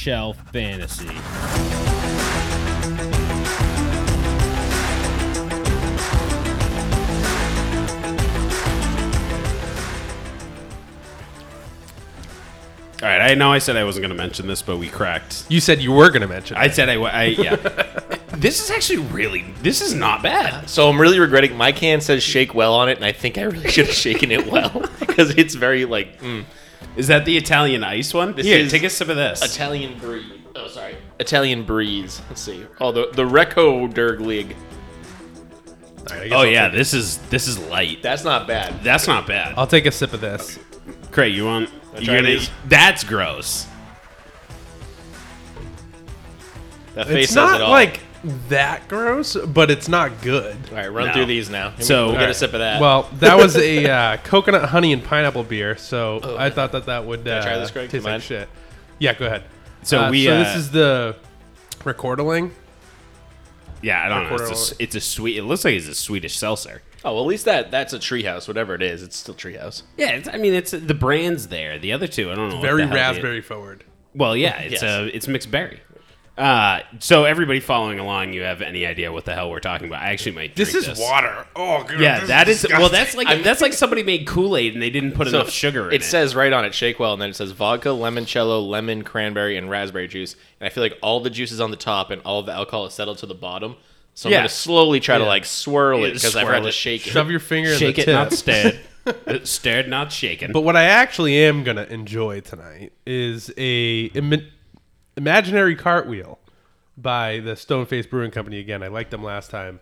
Shelf Fantasy. All right, I know I said I wasn't going to mention this, but we cracked. You said you were going to mention. I it. said I, wa- I yeah. this is actually really. This is not bad. So I'm really regretting. My can says shake well on it, and I think I really should have shaken it well because it's very like mm, Is that the Italian ice one? This Here, is take a sip of this. Italian breeze. Oh, sorry, Italian breeze. Let's see. Oh, the the Recco Derg League. All right, I guess oh I'll yeah, this is this is light. That's not bad. That's not bad. I'll take a sip of this. Craig, you want? Wanna You're try gonna, these? that's gross. That face It's says not it all. like that gross, but it's not good. All right, run No. through these now. So- we'll get a Alright. sip of that. Well, that was a uh, coconut, honey, and pineapple beer. So I thought that that would uh, I try this, Greg? Do you taste like mind? shit. Yeah, go ahead. So Uh, we. so uh, this is the recorderling. yeah, I don't know. It's a, it's a sweet. It looks like it's a Swedish seltzer. oh, well, at least that that's a treehouse. Whatever it is, it's still treehouse. Yeah, it's, I mean, it's the brand's there. The other two, I don't know. what Very the hell they- raspberry forward. Well, yeah, it's Yes. a it's mixed berry. Uh, so everybody following along, you have any idea what the hell we're talking about? I actually might. This drink is water. Oh, God, Yeah, this that is well. That's like that's like somebody made Kool Aid and they didn't put enough sugar in it. It says right on it, shake well, and then it says vodka, limoncello, lemon, cranberry, and raspberry juice. And I feel like all the juice is on the top, and all of the alcohol is settled to the bottom. So I'm Yeah. gonna slowly try to like swirl it because I've swirl had to shake it. shove your finger shake in it, the not tip. stirred. Uh, stirred, not shaken. But what I actually am gonna enjoy tonight is a Im- imaginary cartwheel by the Stoneface Brewing Company. Again, I liked them last time.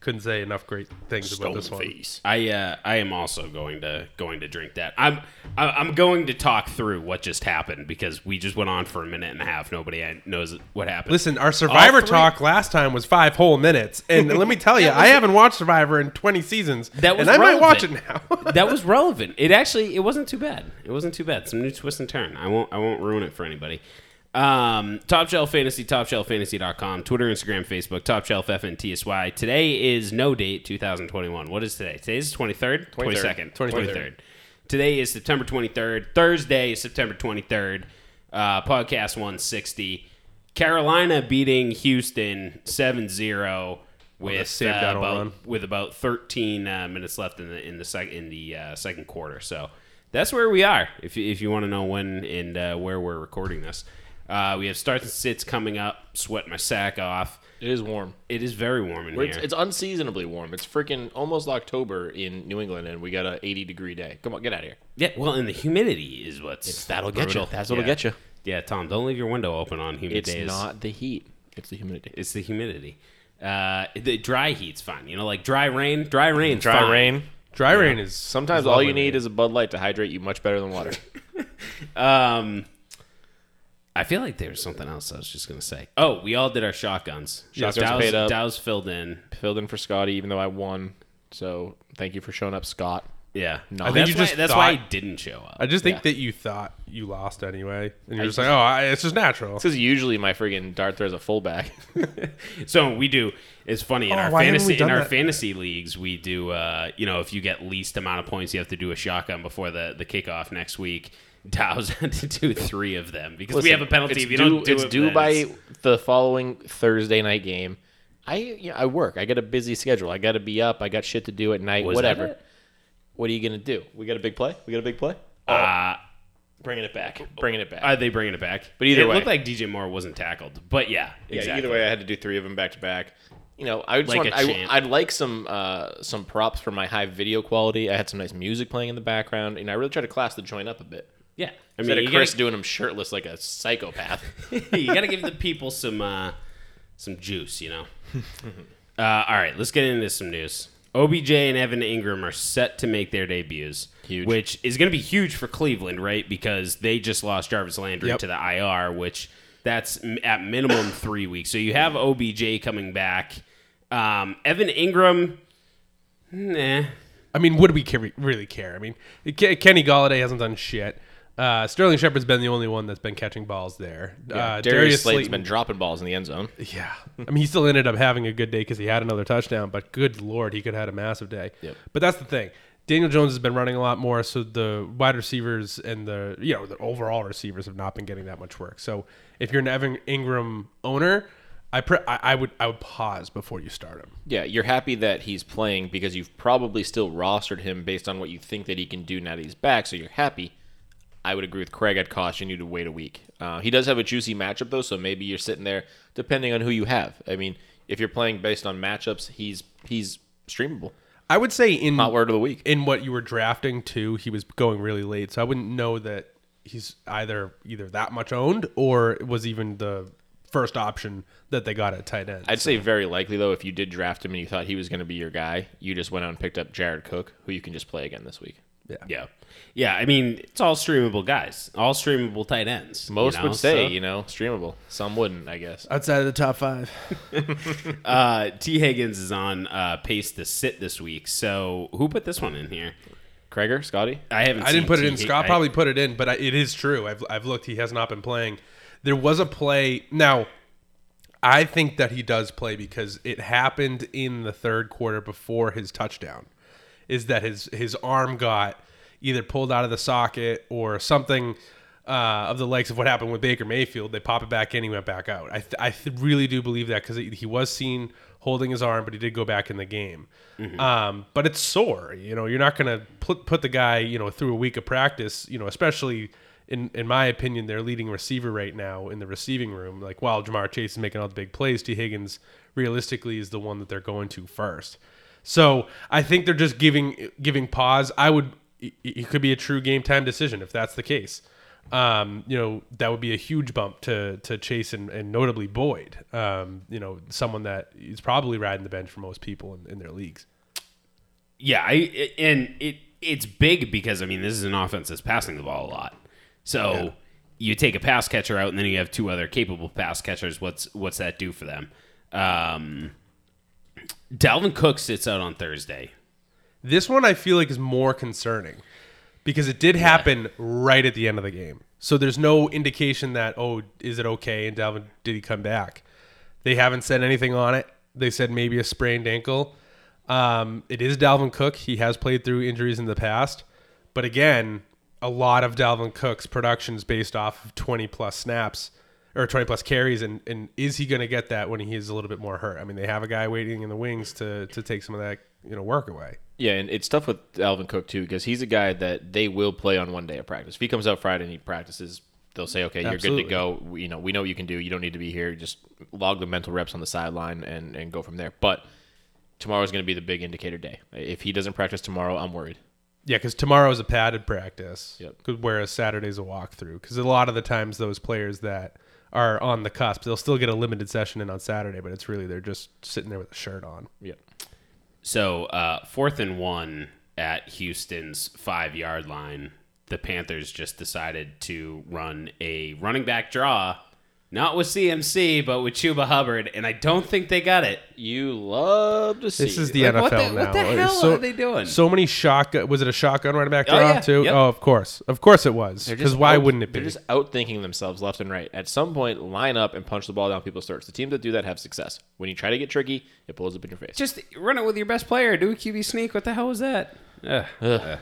Couldn't say enough great things about this one. I uh, I am also going to going to drink that. I'm I- I'm going to talk through what just happened because we just went on for a minute and a half. Nobody knows what happened. Listen, our Survivor three- talk last time was five whole minutes, and let me tell you, I haven't watched Survivor in twenty seasons, That was and I might watch it relevant. now. that was relevant. It actually it wasn't too bad. It wasn't too bad. Some new twist and turn. I won't I won't ruin it for anybody. Um, Top Shelf Fantasy, TopShelfFantasy.com, Twitter, Instagram, Facebook, Top Shelf FNTSY. Today is no date 2021. What is today? Today's the 23rd? 23rd. 22nd. 23rd. Today is September 23rd. Thursday is September 23rd. Uh, podcast 160. Carolina beating Houston 7-0 with Sam uh, about, run. with about 13 uh, minutes left in the in the sec- in the uh, second quarter. So that's where we are. If you, if you want to know when and uh, where we're recording this, uh, we have starts and sits coming up. Sweat my sack off. It is warm. It is very warm in here. it's unseasonably warm. It's freaking almost October in New England, and we got a 80 degree day. Come on, get out of here. yeah, well, and the humidity is what's That'll get you. That's what'll Yeah. get you. Yeah, Tom, don't leave your window open on humid days. It's days. not the heat. It's the humidity. It's the humidity. Uh, the dry heat's fine. You know, like dry rain. Dry rain. Dry rain. Dry rain is Sometimes is all you need is a Bud Light to hydrate you much better than water. Um, I feel like there was something else I was just gonna say. Oh, we all did our shotguns. Shotguns Dow's, paid up. Dow's filled in. Filled in for Scotty, even though I won. So thank you for showing up, Scott. Yeah, No. I I think think that's you why. just That's why I thought- didn't show up. I just think Yeah. that you thought you lost anyway, and you're I just like, oh, I, it's just natural. This is usually my friggin' dart throws a fullback. So we do. It's funny in Oh, our why haven't we fantasy in done our that? fantasy leagues. We do. Uh, you know, if you get least amount of points, you have to do a shotgun before the the kickoff next week. Had to do three of them because we have a penalty if you due, don't do It's it. due then by the following Thursday night game. I you know, I work. I got a busy schedule. I got to be up. I got shit to do at night. Was whatever. What are you gonna do? We got a big play. We got a big play. Uh, Bringing it back. Bringing it back. are they bringing it back? But either it way. It looked like DJ Moore wasn't tackled. But yeah, Yeah, exactly. either way, I had to do three of them back to back. You know, I just Like want, I. I'd like some uh, some props for my high video quality. I had some nice music playing in the background, and I really tried to class the joint up a bit. Yeah, I Instead mean, of you Chris gotta, doing him shirtless like a psychopath. you got to give the people some uh, some juice, you know. uh, all right, let's get into some news. OBJ and Evan Engram are set to make their debuts, Huge. which is going to be huge for Cleveland, right? Because they just lost Jarvis Landry Yep. to the IR, which that's at minimum three weeks. So you have OBJ coming back. Um, Evan Engram, nah. I mean, would we really care? I mean, Kenny Golladay hasn't done shit. Uh, Sterling Shepard's been the only one that's been catching balls there. uh, Darius, Slayton's Slayton- been dropping balls in the end zone. Yeah, I mean, he still ended up having a good day because he had another touchdown. But good lord, he could have had a massive day. Yep. But that's the thing. Daniel Jones has been running a lot more, so the wide receivers and the you know the overall receivers have not been getting that much work. So if you're an Evan Engram owner, I pre- I, I would I would pause before you start him. Yeah, you're happy that he's playing because you've probably still rostered him based on what you think that he can do now that he's back. So you're happy. I would agree with Craig. I'd caution you to wait a week. Uh, he does have a juicy matchup though, so maybe you're sitting there depending on who you have. I mean, if you're playing based on matchups, he's he's streamable. I would say in Hot word of the week. in what you were drafting too, he was going really late, so I wouldn't know that he's either either that much owned or was even the first option that they got at tight end. I'd say very likely though, if you did draft him and you thought he was going to be your guy, you just went out and picked up Jared Cook, who you can just play again this week. Yeah. Yeah, I mean, it's all streamable guys, all streamable tight ends. you Most know, would say, so- you know, streamable. Some wouldn't, I guess. outside of the top five. Uh, T. Higgins is on uh, pace to sit this week. So who put this one in here? Craiger, Scotty. I haven't. I didn't seen put it in. Scott I- probably put it in, but I, it is true. I've I've looked. He has not been playing. There was a play. Now, I think that he does play because it happened in the third quarter before his touchdown. Is that his his arm got either pulled out of the socket or something uh, of the likes of what happened with Baker Mayfield? They pop it back in. He went back out. I th- I th- really do believe that because he, was seen holding his arm, but he did go back in the game. Um, but it's sore. You know, you're not going to put put the guy you know through a week of practice. You know, especially in in my opinion, their leading receiver right now in the receiving room. Like while Ja'Marr Chase is making all the big plays, T Higgins realistically is the one that they're going to first. So I think they're just giving giving pause. I would. It could be a true game time decision if that's the case. Um, you know that would be a huge bump to to Chase and, and notably Boyd. Um, you know someone that is probably riding the bench for most people in, in their leagues. Yeah, I and it it's big because I mean this is an offense that's passing the ball a lot. So you take a pass catcher out and then you have two other capable pass catchers. What's what's that do for them? Um, Dalvin Cook sits out on Thursday. This one I feel like is more concerning because it did happen right at the end of the game. So there's no indication that oh, is it okay? And Dalvin did he come back? They haven't said anything on it. They said maybe a sprained ankle. Um, it is Dalvin Cook. He has played through injuries in the past, but again, a lot of Dalvin Cook's production is based off of 20 plus snaps or 20 plus carries, and, and is he going to get that when he is a little bit more hurt? I mean, they have a guy waiting in the wings to to take some of that you know work away. Yeah, and it's tough with Dalvin Cook too because he's a guy that they will play on one day of practice. If he comes out Friday and he practices, they'll say, "Okay, you're Absolutely. good to go. We, you know, we know what you can do. You don't need to be here. Just log the mental reps on the sideline and and go from there." But tomorrow is going to be the big indicator day. If he doesn't practice tomorrow, I'm worried. Yeah, because tomorrow is a padded practice. Yep. Whereas Saturday's a walkthrough. Because a lot of the times those players that are on the cusp, they'll still get a limited session in on Saturday, but it's really they're just sitting there with a shirt on. Yeah. So uh, fourth and one at Houston's five yard line, the Panthers just decided to run a running back draw, not with CMC but with Chuba Hubbard, and I don't think they got it. You love to see. This is the Like, NFL what the- now. what the hell so, are they doing? So many shotgun. Was it a shotgun running back Oh, yeah. too? Yep. Oh, of course, of course it was. Because why out- wouldn't it be? They're just outthinking themselves left and right. At some point, line up and punch the ball down people's throats. The teams that do that have success. When you try to get tricky, it pulls up in your face. Just run it with your best player. Do a QB sneak. What the hell was that? Ugh. Ugh.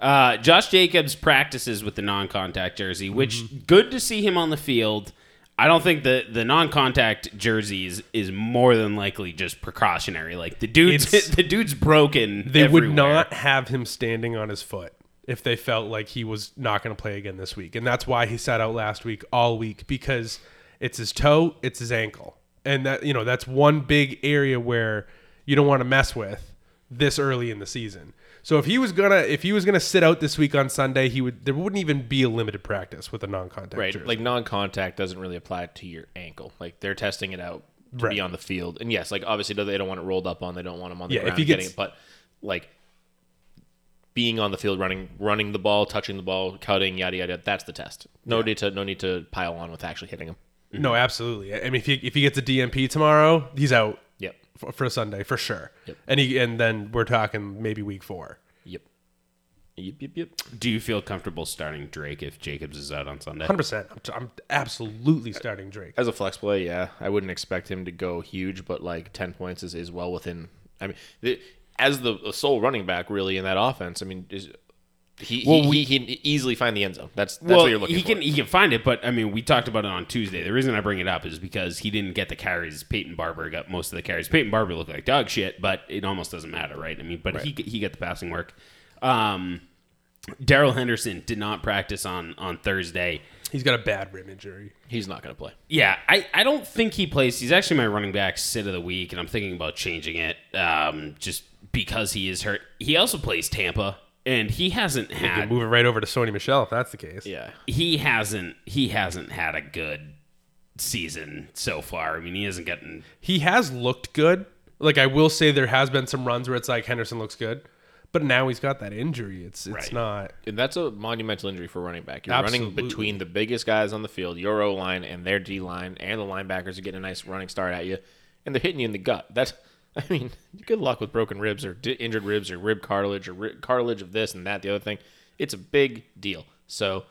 Uh, Josh Jacobs practices with the non-contact jersey, which Mm-hmm. good to see him on the field. I don't think the the non-contact jerseys is, more than likely just precautionary. Like the dude's It's- the dude's broken. they would not have him standing on his foot if they felt like he was not going to play again this week. And that's why he sat out last week all week because it's his toe, it's his ankle. And that you know, that's one big area where you don't want to mess with this early in the season. So if he was to if he was to sit out this week on Sunday, he would there wouldn't even be a limited practice with a non-contact Right, jersey. like non-contact doesn't really apply to your ankle. Like they're testing it out to Right. be on the field, and yes, like obviously they don't want it rolled up on. They don't want him on the Yeah, if ground he getting gets- it, but like being on the field, running, running the ball, touching the ball, cutting, yada yada. That's the test. No need to no need to pile on with actually hitting him. no, absolutely. I mean if he if he gets a DMP tomorrow, he's out for, for Sunday for sure. Yep. And he and then we're talking maybe week 4. yep, yep, yep, yep. Do you feel comfortable starting Drake if Jacobs is out on Sunday? Hundred percent. I'm, I'm absolutely starting Drake. As a flex play, yeah, I wouldn't expect him to go huge, but like ten points is, is well within. I mean, the, as the, the sole running back really in that offense. I mean, is, he, Well, he, we- he can easily find the end zone. That's that's well, what you're looking he for. can he can find it, but I mean, we talked about it on Tuesday. The reason I bring it up is because he didn't get the carries. Peyton Barber got most of the carries. Peyton Barber looked like dog shit, but it almost doesn't matter, right? I mean, but he he got the passing work. Um, Darrell Henderson did not practice on on Thursday. He's got a bad rib injury. He's not going to play. Yeah, I, I don't think he plays. He's actually my running back sit of the week, and I'm thinking about changing it um, just because he is hurt. He also plays Tampa, and he hasn't You can had move it right over to Sony Michel if that's the case. Yeah. he hasn't he hasn't had a good season so far. I mean, he hasn't gotten He has looked good. Like I will say, there has been some runs where it's like Henderson looks good, but now he's got that injury. It's it's Right. not. And that's a monumental injury for running back. You're running between the biggest guys on the field, your O line and their D line, and the linebackers are getting a nice running start at you, and they're hitting you in the gut. That's, I mean, good luck with broken ribs or di- injured ribs or rib cartilage or cartilage of this and that, the other thing. It's a big deal. So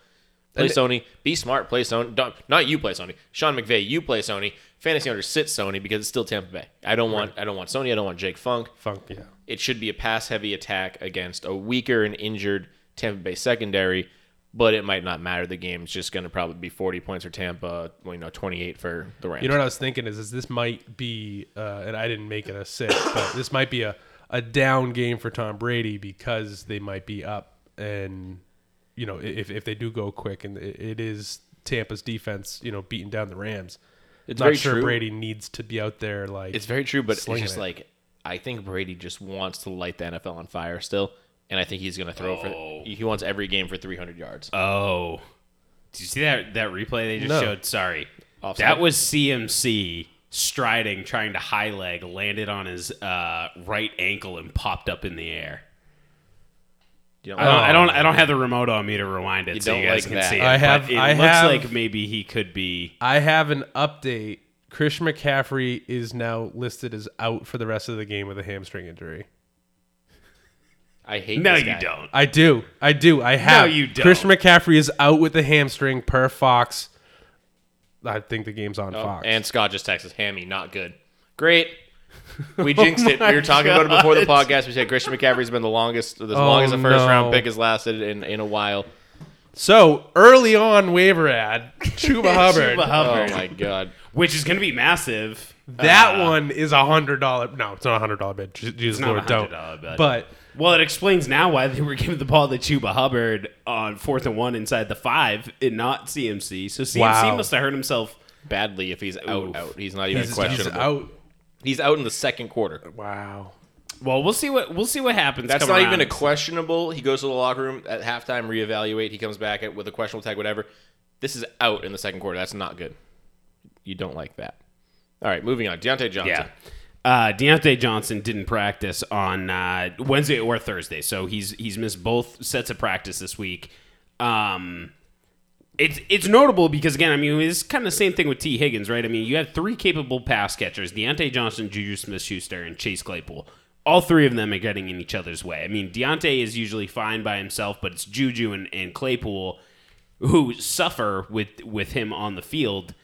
play And- Sony, be smart, play Sony. Don't, not you play Sony. Sean McVay, you play Sony. Fantasy owners sit Sony because it's still Tampa Bay. I don't want, I don't want Sony. I don't want Jake Funk Funk, yeah. it should be a pass heavy attack against a weaker and injured Tampa Bay secondary, but it might not matter. The game's just going to probably be 40 points for Tampa, you know, 28 for the Rams. You know what I was thinking is, is this might be, uh, and I didn't make it a six, but this might be a, a down game for Tom Brady because they might be up, and you know if if they do go quick, and it, it is Tampa's defense, you know, beating down the Rams. It's Not very sure true. Brady needs to be out there like It's very true, but it's just it. like I think Brady just wants to light the NFL on fire still, and I think he's going to throw Oh. for. He wants every game for 300 yards. Oh, did you see that that replay they just No. showed? Sorry, Offside? that was CMC striding, trying to high leg, landed on his uh, right ankle and popped up in the air. You know, I don't, I don't, I don't have the remote on me to rewind it You so you guys like can that. see it. I have- but it I looks have- like maybe he could be. I have an update. Chris McCaffrey is now listed as out for the rest of the game with a hamstring injury. I hate. No, this you don't. I do. I do. I have. No, you don't. Christian McCaffrey is out with the hamstring per Fox. I think the game's on Oh, Fox. and Scott just texted Hammy, not good. Great. We jinxed it. We were talking about it before the podcast. We said Christian McCaffrey's been the longest, as Oh, long as a first round pick has lasted in, in a while. so early on waiver ad, Chuba Hubbard. Chuba Hubbard, Oh my god. which is going to be massive. That Uh, one is a hundred dollar. No, it's not a hundred dollar bid. Je- Jesus not Lord, don't. $100 bid. But Well, it explains now why they were giving the ball to Chuba Hubbard on fourth and one inside the five and not CMC. So CMC Wow. must have hurt himself. Badly if he's out, Oof. out. He's not even he's, he's out. He's out in the second quarter. Wow. Well, we'll see what we'll see what happens. That's come not around. even a questionable. He goes to the locker room at halftime, reevaluate. He comes back at, with a questionable tag, whatever. This is out in the second quarter. That's not good. You don't like that. All right, moving on. Diontae Johnson. Yeah. Uh, Diontae Johnson didn't practice on uh, Wednesday or Thursday, so he's he's missed both sets of practice this week. Um, it's it's notable because again, I mean, it's kind of the same thing with T. Higgins, right? I mean, you have three capable pass catchers: Diontae Johnson, Juju Smith-Schuster, and Chase Claypool. All three of them are getting in each other's way. I mean, Diontae is usually fine by himself, but it's Juju and, and Claypool who suffer with with him on the field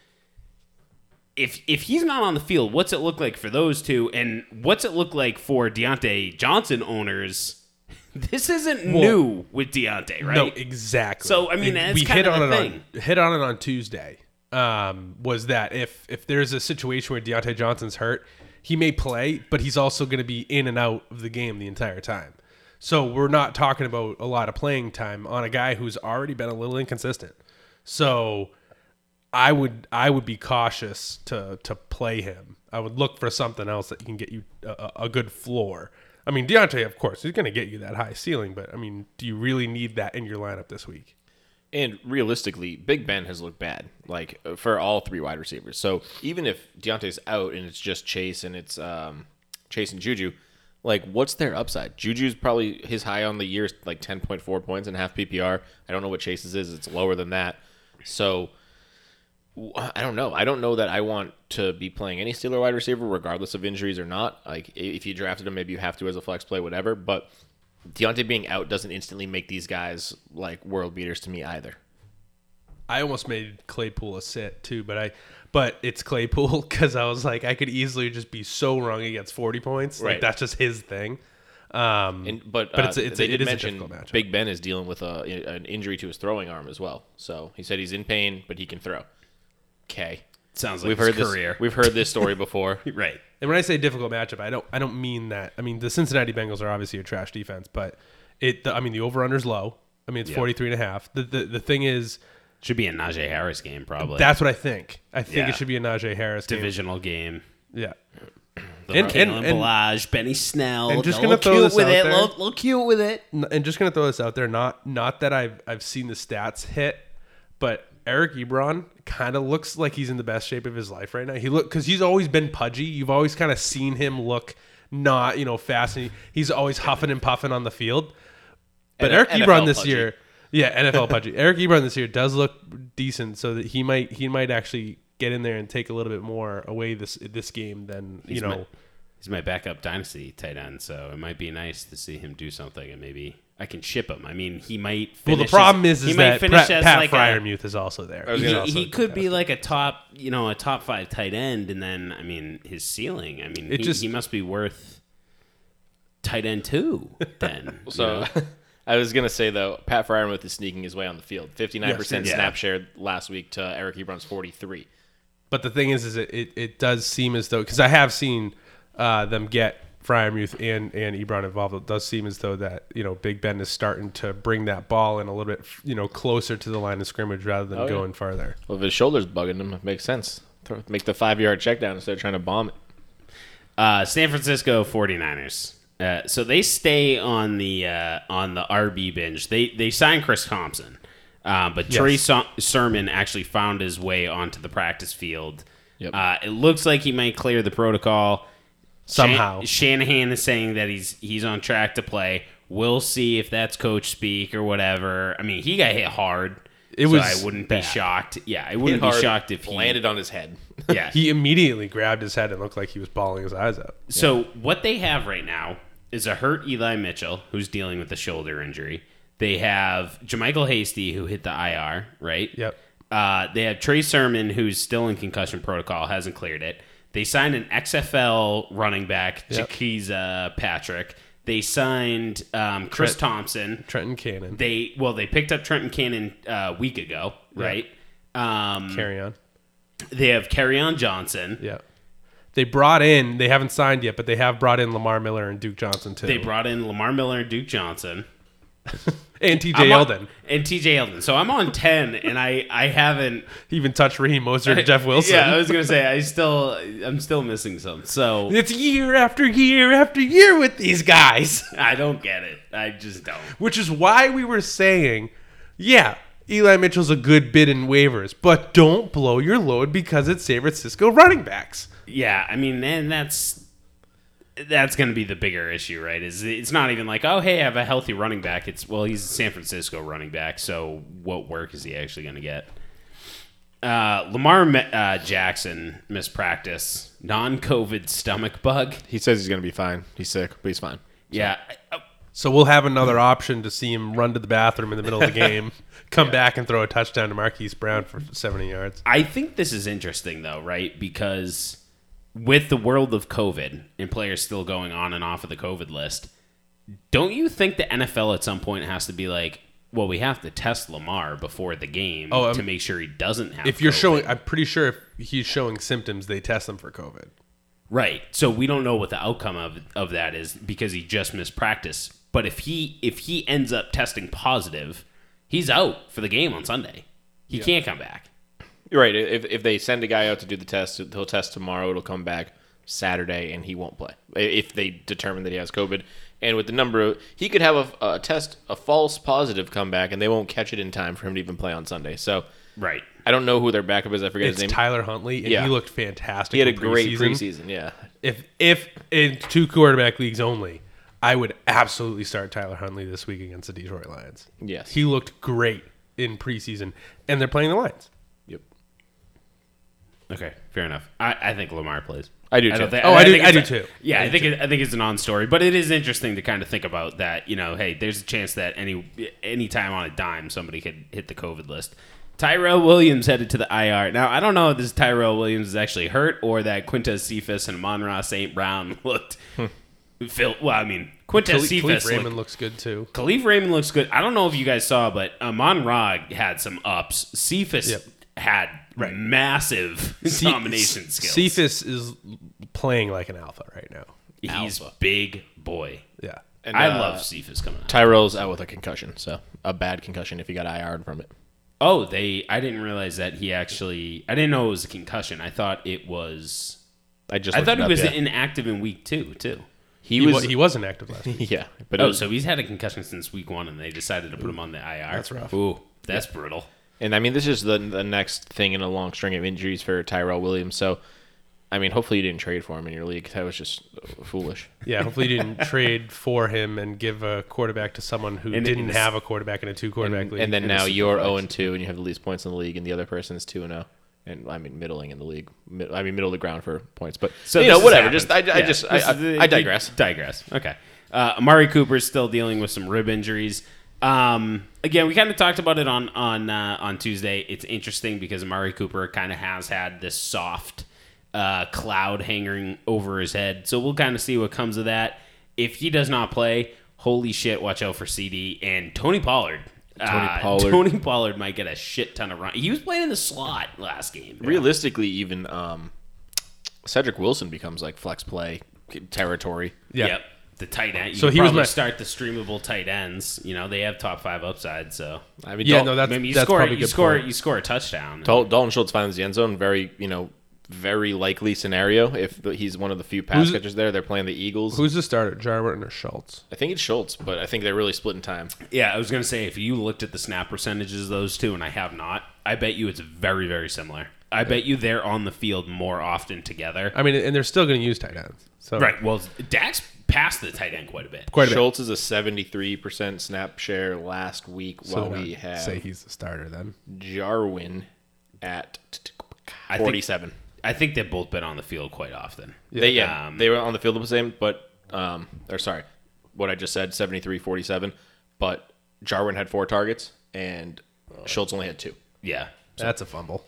if if he's not on the field, what's it look like for those two, and what's it look like for Diontae Johnson owners? This isn't new with Diontae, right? No, exactly. So, I mean, that's we hit on it thing. on hit on it on Tuesday. Um, was that if if there's a situation where Diontae Johnson's hurt, he may play, but he's also going to be in and out of the game the entire time. So we're not talking about a lot of playing time on a guy who's already been a little inconsistent. So I would I would be cautious to to play him. I would look for something else that can get you a, a good floor. I mean, Diontae, of course, he's going to get you that high ceiling, but I mean, do you really need that in your lineup this week? And realistically, Big Ben has looked bad, like for all three wide receivers. So even if Diontae's out and it's just Chase and it's um, Chase and Juju, like what's their upside? Juju's probably his high on the year is like ten point four points and half PPR. I don't know what Chase's is; it's lower than that. So I don't know. I don't know that I want to be playing any Steeler wide receiver, regardless of injuries or not. Like if you drafted him, maybe you have to as a flex play, whatever. But Diontae being out doesn't instantly make these guys like world beaters to me either. I almost made Claypool a sit too, but I, but it's Claypool because I was like, I could easily just be so wrong against forty points. Like Right. that's just his thing. Um, And, but But uh, it's a- it's a- it a difficult matchup. Big Ben is dealing with a, an injury to his throwing arm as well. So he said he's in pain, but he can throw. Okay, Sounds like we've his heard career. this. We've heard this story before. right. And when I say difficult matchup, I don't I don't mean that. I mean the Cincinnati Bengals are obviously a trash defense, but it the, I mean the over under's low. I mean it's Yeah. 43 and a half. The, the the thing is Should be a Najee Harris game, probably. that's what I think. I think Yeah. it should be a Najee Harris game. divisional game. Yeah. The And- and- and- Balaj, Benny Snell. and just gonna throw cute this with out it. there. Little, little cute with it. And just gonna throw this out there, not not that I've I've seen the stats hit, but Eric Ebron kind of looks like he's in the best shape of his life right now. He look because he's always been pudgy. You've always kind of seen him look not you know fast, and he, he's always huffing and puffing on the field. But N- Eric NFL Ebron this pudgy. year, yeah, NFL pudgy. Eric Ebron this year does look decent, so that he might he might actually get in there and take a little bit more away this this game than you know. my, he's my backup dynasty tight end, so it might be nice to see him do something, and maybe I can ship him. I mean, he might. well, the problem as- is, he is might that finish Pat, as Pat like a- Freiermuth is also there. he, also he could be like a top, you know, a top five tight end, and then I mean, his ceiling. I mean, It he, just- he must be worth tight end two. Then you So know? I was gonna say though, Pat Freiermuth is sneaking his way on the field. Fifty nine percent snap yeah. share last week to Eric Ebron's forty three. But the thing is, is it, it, it does seem as though because I have seen uh, them get Freiermuth and and Ebron involved. It does seem as though that you know Big Ben is starting to bring that ball in a little bit you know closer to the line of scrimmage rather than Oh, yeah. going farther. Well, if his shoulder's bugging him, it makes sense. Make the five yard check down instead of trying to bomb it. Uh, San Francisco 49ers. Uh, so they stay on the uh, on the RB binge. They they signed Chris Thompson, uh, but Yes. Trey Ser- Sermon actually found his way onto the practice field. Yep. Uh, it looks like he might clear the protocol Somehow. Shan- Shanahan is saying that he's he's on track to play. We'll see if that's coach speak or whatever. I mean, he got hit hard. It so was I wouldn't bad. be shocked. Yeah, I wouldn't Hit be shocked if he landed on his head. Yeah, He immediately grabbed his head and looked like he was bawling his eyes out. So what they have right now is a hurt Eli Mitchell who's dealing with a shoulder injury. They have JaMycal Hasty who hit the IR, right? Yep. Uh, they have Trey Sermon who's still in concussion protocol, hasn't cleared it. They signed an XFL running back, Yep. Patrick. They signed um, Chris Trent- Thompson. Trenton Cannon. They well, they picked up Trenton Cannon uh, a week ago, right? Um, Carry on. they have Kerryon Johnson. Yeah. They brought in. They haven't signed yet, but they have brought in Lamar Miller and Duke Johnson too. They brought in Lamar Miller and Duke Johnson. and T.J. Eldon. and TJ Eldon. So I'm on ten, and I I haven't. Even touched Raheem Mostert and Jeff Wilson. Yeah, I was gonna say I still I'm still missing some. So it's year after year after year with these guys. I don't get it. I just don't. Which is why we were saying, yeah, Eli Mitchell's a good bid in waivers, but don't blow your load because it's San Francisco running backs. Yeah, I mean, and that's that's going to be the bigger issue, right? Is it's not even like, oh, hey, I have a healthy running back. It's well, he's a San Francisco running back, so what work is he actually going to get? Uh, Lamar uh, Jackson missed practice, non-COVID stomach bug. He says he's gonna be fine. He's sick, but he's fine. Yeah, uh, So we'll have another option to see him run to the bathroom in the middle of the game, come back and throw a touchdown to Marquise Brown for 70 yards. I think this is interesting though, right? Because with the world of COVID and players still going on and off of the COVID list, don't you think the NFL at some point has to be like, well, we have to test Lamar before the game Oh, um, to make sure he doesn't have. If you're COVID? showing, I'm pretty sure if he's showing symptoms, they test him for COVID. right, so we don't know what the outcome of of that is because he just missed practice. But if he if he ends up testing positive, he's out for the game on Sunday. He can't come back. Right. If, if they send a guy out to do the test, he'll test tomorrow. It'll come back Saturday, and he won't play if they determine that he has COVID. And with the number of, he could have a, a test, a false positive come back, and they won't catch it in time for him to even play on Sunday. So Right. I don't know who their backup is. I forget It's his name. Tyler Huntley, and Yeah. he looked fantastic. he had a in great preseason. preseason. Yeah. If if in two quarterback leagues only, I would absolutely start Tyler Huntley this week against the Detroit Lions. Yes. He looked great in preseason, and they're playing the Lions. Yep. Okay, fair enough. I, I think Lamar plays. I do don't too. Oh, I do- think I do a- too. Yeah, I I, think it, I think it's a non-story, but it is interesting to kind of think about that. You know, hey, there's a chance that any any time on a dime somebody could hit the COVID list. Tyrell Williams headed to the IR. Now I don't know if this Tyrell Williams is actually hurt or that Quintez Cephus and Monra St. Brown looked hmm. Phil. Well, I mean, Quintez Kalif, Cephus. Kalif looked- Raymond looks good too. Kalif Raymond looks good. I don't know if you guys saw, but Amon Ra had some ups. Cephus Yep. had massive domination skills. Cephus is playing like an alpha right now. He's big boy. Yeah. And, I uh, love Cephus coming out. Tyrell's out with a concussion, so a bad concussion if he got IR'd from it. Oh, they. I didn't realize that he actually. I didn't know it was a concussion. I thought it was. I just I thought it he up, was yeah. inactive in week two too. he, He, was was, he wasn't active last week. yeah, but Oh, was, so he's had a concussion since week one, and they decided to put him on the IR. That's rough. Ooh, that's brutal. And I mean this is the the next thing in a long string of injuries for Tyrell Williams. So, I mean, hopefully you didn't trade for him in your league. That was just foolish. Yeah, hopefully you didn't trade for him and give a quarterback to someone who And didn't have a quarterback in a two quarterback league. And then now you're zero and two, and you have the least points in the league, and the other person is two and zero. And I mean, middling in the league. Mid, I mean, middle of the ground for points, but So you know, whatever. Just I, I just I, the- I, I digress. Digress. Okay. Uh, Amari Cooper is still dealing with some rib injuries. Um, again, we kind of talked about it on on uh, on Tuesday. It's interesting because Amari Cooper kind of has had this soft uh, cloud hanging over his head. So we'll kind of see what comes of that. If he does not play, holy shit, watch out for CD and Tony Pollard. Tony Uh, Pollard. Tony Pollard might get a shit ton of run. He was playing in the slot last game. Realistically, even um, Cedric Wilson becomes like flex play territory. Yeah. Yep. The tight end. You So so he he was probably my- start the streamable tight ends. You know they have top five upside. So I mean, yeah, Dal- no, that's, maybe you that's score probably a you good score point. you score a touchdown. Dal- Dalton Schultz finds the end zone. Very you know, very likely scenario if he's one of the few pass Who's- catchers there. They're playing the Eagles. Who's the starter, Jarwin or Schultz? I think it's Schultz, but I think they're really splitting time. Yeah, I was gonna say if you looked at the snap percentages of those two, and I have not, I bet you it's very very similar. I bet you they're on the field more often together. I mean, and they're still going to use tight ends. So Right. Well, Dax passed the tight end quite a bit. quite a bit. Schultz is a seventy-three percent snap share last week, So while we have say he's the starter then. Jarwin at I forty-seven. I think they've both been on the field quite often. They yeah, Um, they were on the field the same, but um, or sorry, what I just said, 73-47, but Jarwin had four targets and Schultz only had two. Yeah. That's a fumble.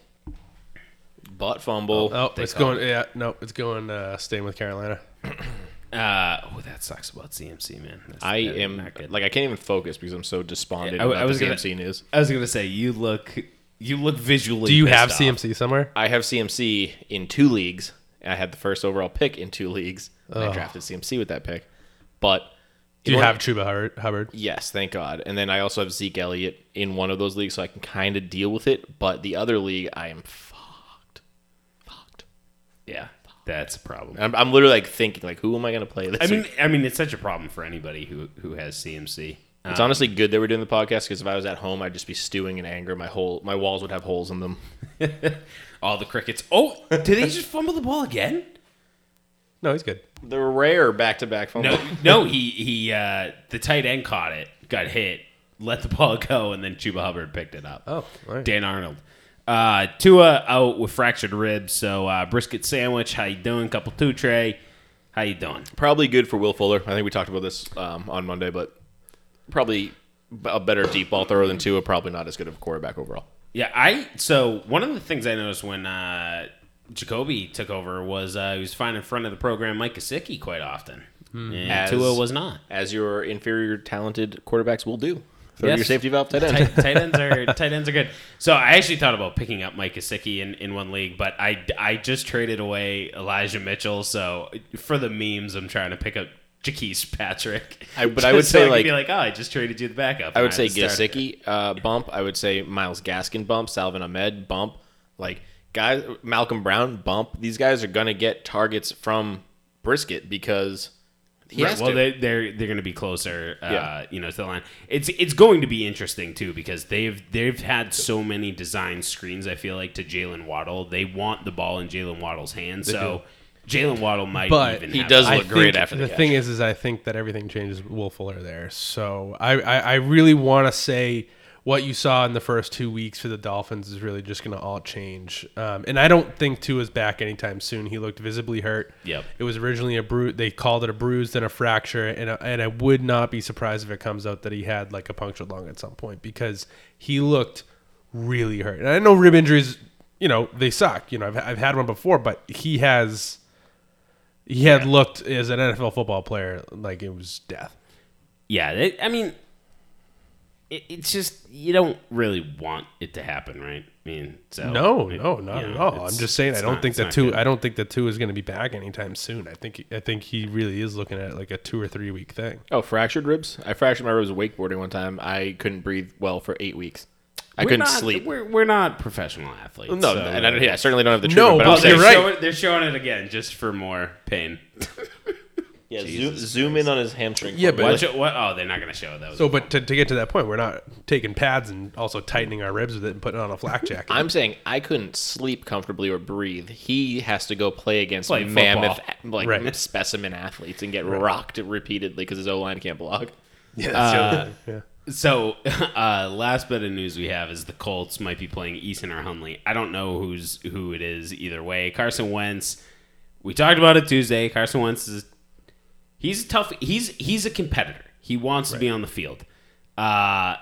Butt fumble. Oh, They it's call going. Yeah, no, it's going. Uh, staying with Carolina. Uh, oh, that sucks about CMC, man. That's- I that is am not good. like I can't even focus because I'm so despondent Yeah, I- about I was the gonna- CMC news. I was gonna say you look you look visually. Do you have off. CMC somewhere? I have CMC in two leagues. I had the first overall pick in two leagues. and I drafted CMC with that pick, but Do you one- have Chuba Hubbard? Hubbard? Yes, thank God. And then I also have Zeke Elliott in one of those leagues, so I can kind of deal with it. But the other league, I am fucked. Fucked. Yeah, that's a problem. I'm, I'm literally like thinking, like, who am I going to play this I mean, week? I mean, it's such a problem for anybody who who has CMC. It's honestly good that we're doing the podcast because if I was at home, I'd just be stewing in anger. My whole my walls would have holes in them. All the crickets. Oh, did they just fumble the ball again? No, he's good. The rare back to back fumble. No, no. He he. Uh, the tight end caught it, got hit, let the ball go, and then Chuba Hubbard picked it up. Oh, all right. Dan Arnold. Uh, Tua out with fractured ribs. So uh, brisket sandwich. How you doing? Couple two tray. How you doing? Probably good for Will Fuller. I think we talked about this um, on Monday, but probably a better deep ball thrower than Tua. Probably not as good of a quarterback overall. Yeah, I so one of the things I noticed when uh, Jacoby took over was uh, he was finding in front of the program Mike Gesicki quite often, and As- Tua was not. As your inferior talented quarterbacks will do. Throw Yes. your safety valve tight end. tight, tight ends are tight ends are good. So I actually thought about picking up Mike Gesicki in, in one league, but I, I just traded away Elijah Mitchell. So for the memes, I'm trying to pick up Jaquise Patrick. I- but I would so say, can like- be like, oh, I just traded you the backup. I would say had Gesicki uh, bump. I would say Myles Gaskin bump. Salvon Ahmed bump. Like guys, Malcolm Brown bump. These guys are gonna get targets from Brisket because he Right, well, to. they, they're they're going to be closer, uh, Yeah. you know, to the line. It's it's going to be interesting too because they've they've had so many design screens. I feel like to Jaylen Waddle, they want the ball in Jaylen Waddle's hands. So Jaylen Waddle might But even. he have does it. look great after the the catch. thing is, is I think that everything changes with Will Fuller there. So I, I, I really want to say what you saw in the first two weeks for the Dolphins is really just going to all change. Um, and I don't think Tua's back anytime soon. He looked visibly hurt. Yep. It was originally a bruise. They called it a bruise, then a fracture, and I- and I would not be surprised if it comes out that he had like a punctured lung at some point because he looked really hurt. And I know rib injuries, you know, they suck. You know, I've I've had one before, but he has he had looked as an NFL football player like it was death. Yeah, it, I mean, it, it's just you don't really want it to happen, right? I mean, so No, it- no, not you at all. I'm just saying I don't not- think it's that two. good. I don't think that Tua is going to be back anytime soon. I think I think he really is looking at it like a two or three week thing. Oh, fractured ribs. I fractured my ribs wakeboarding one time. I couldn't breathe well for eight weeks. I We're couldn't not- sleep. We're, we're not professional athletes. No, so- and I, yeah, I certainly don't have the No, but but I'm they're you're right. Showing, they're showing it again just for more pain. yeah, zoom, zoom in on his hamstring. Yeah, but- minute. Watch it, what? Oh, they're not going to show those. So, but to, to get to that point, we're not taking pads and also tightening our ribs with it and putting on a flak jacket. I'm saying I couldn't sleep comfortably or breathe. He has to go play against Play mammoth, football. like Right. specimen athletes and get rocked repeatedly because his O line can't block. yeah, that's the other thing, yeah. So, uh, last bit of news we have is the Colts might be playing Eason or Hunley. I don't know who's who it is either way. Carson Wentz. We talked about it Tuesday. Carson Wentz is he's a tough. He's he's a competitor. He wants to be on the field. Uh,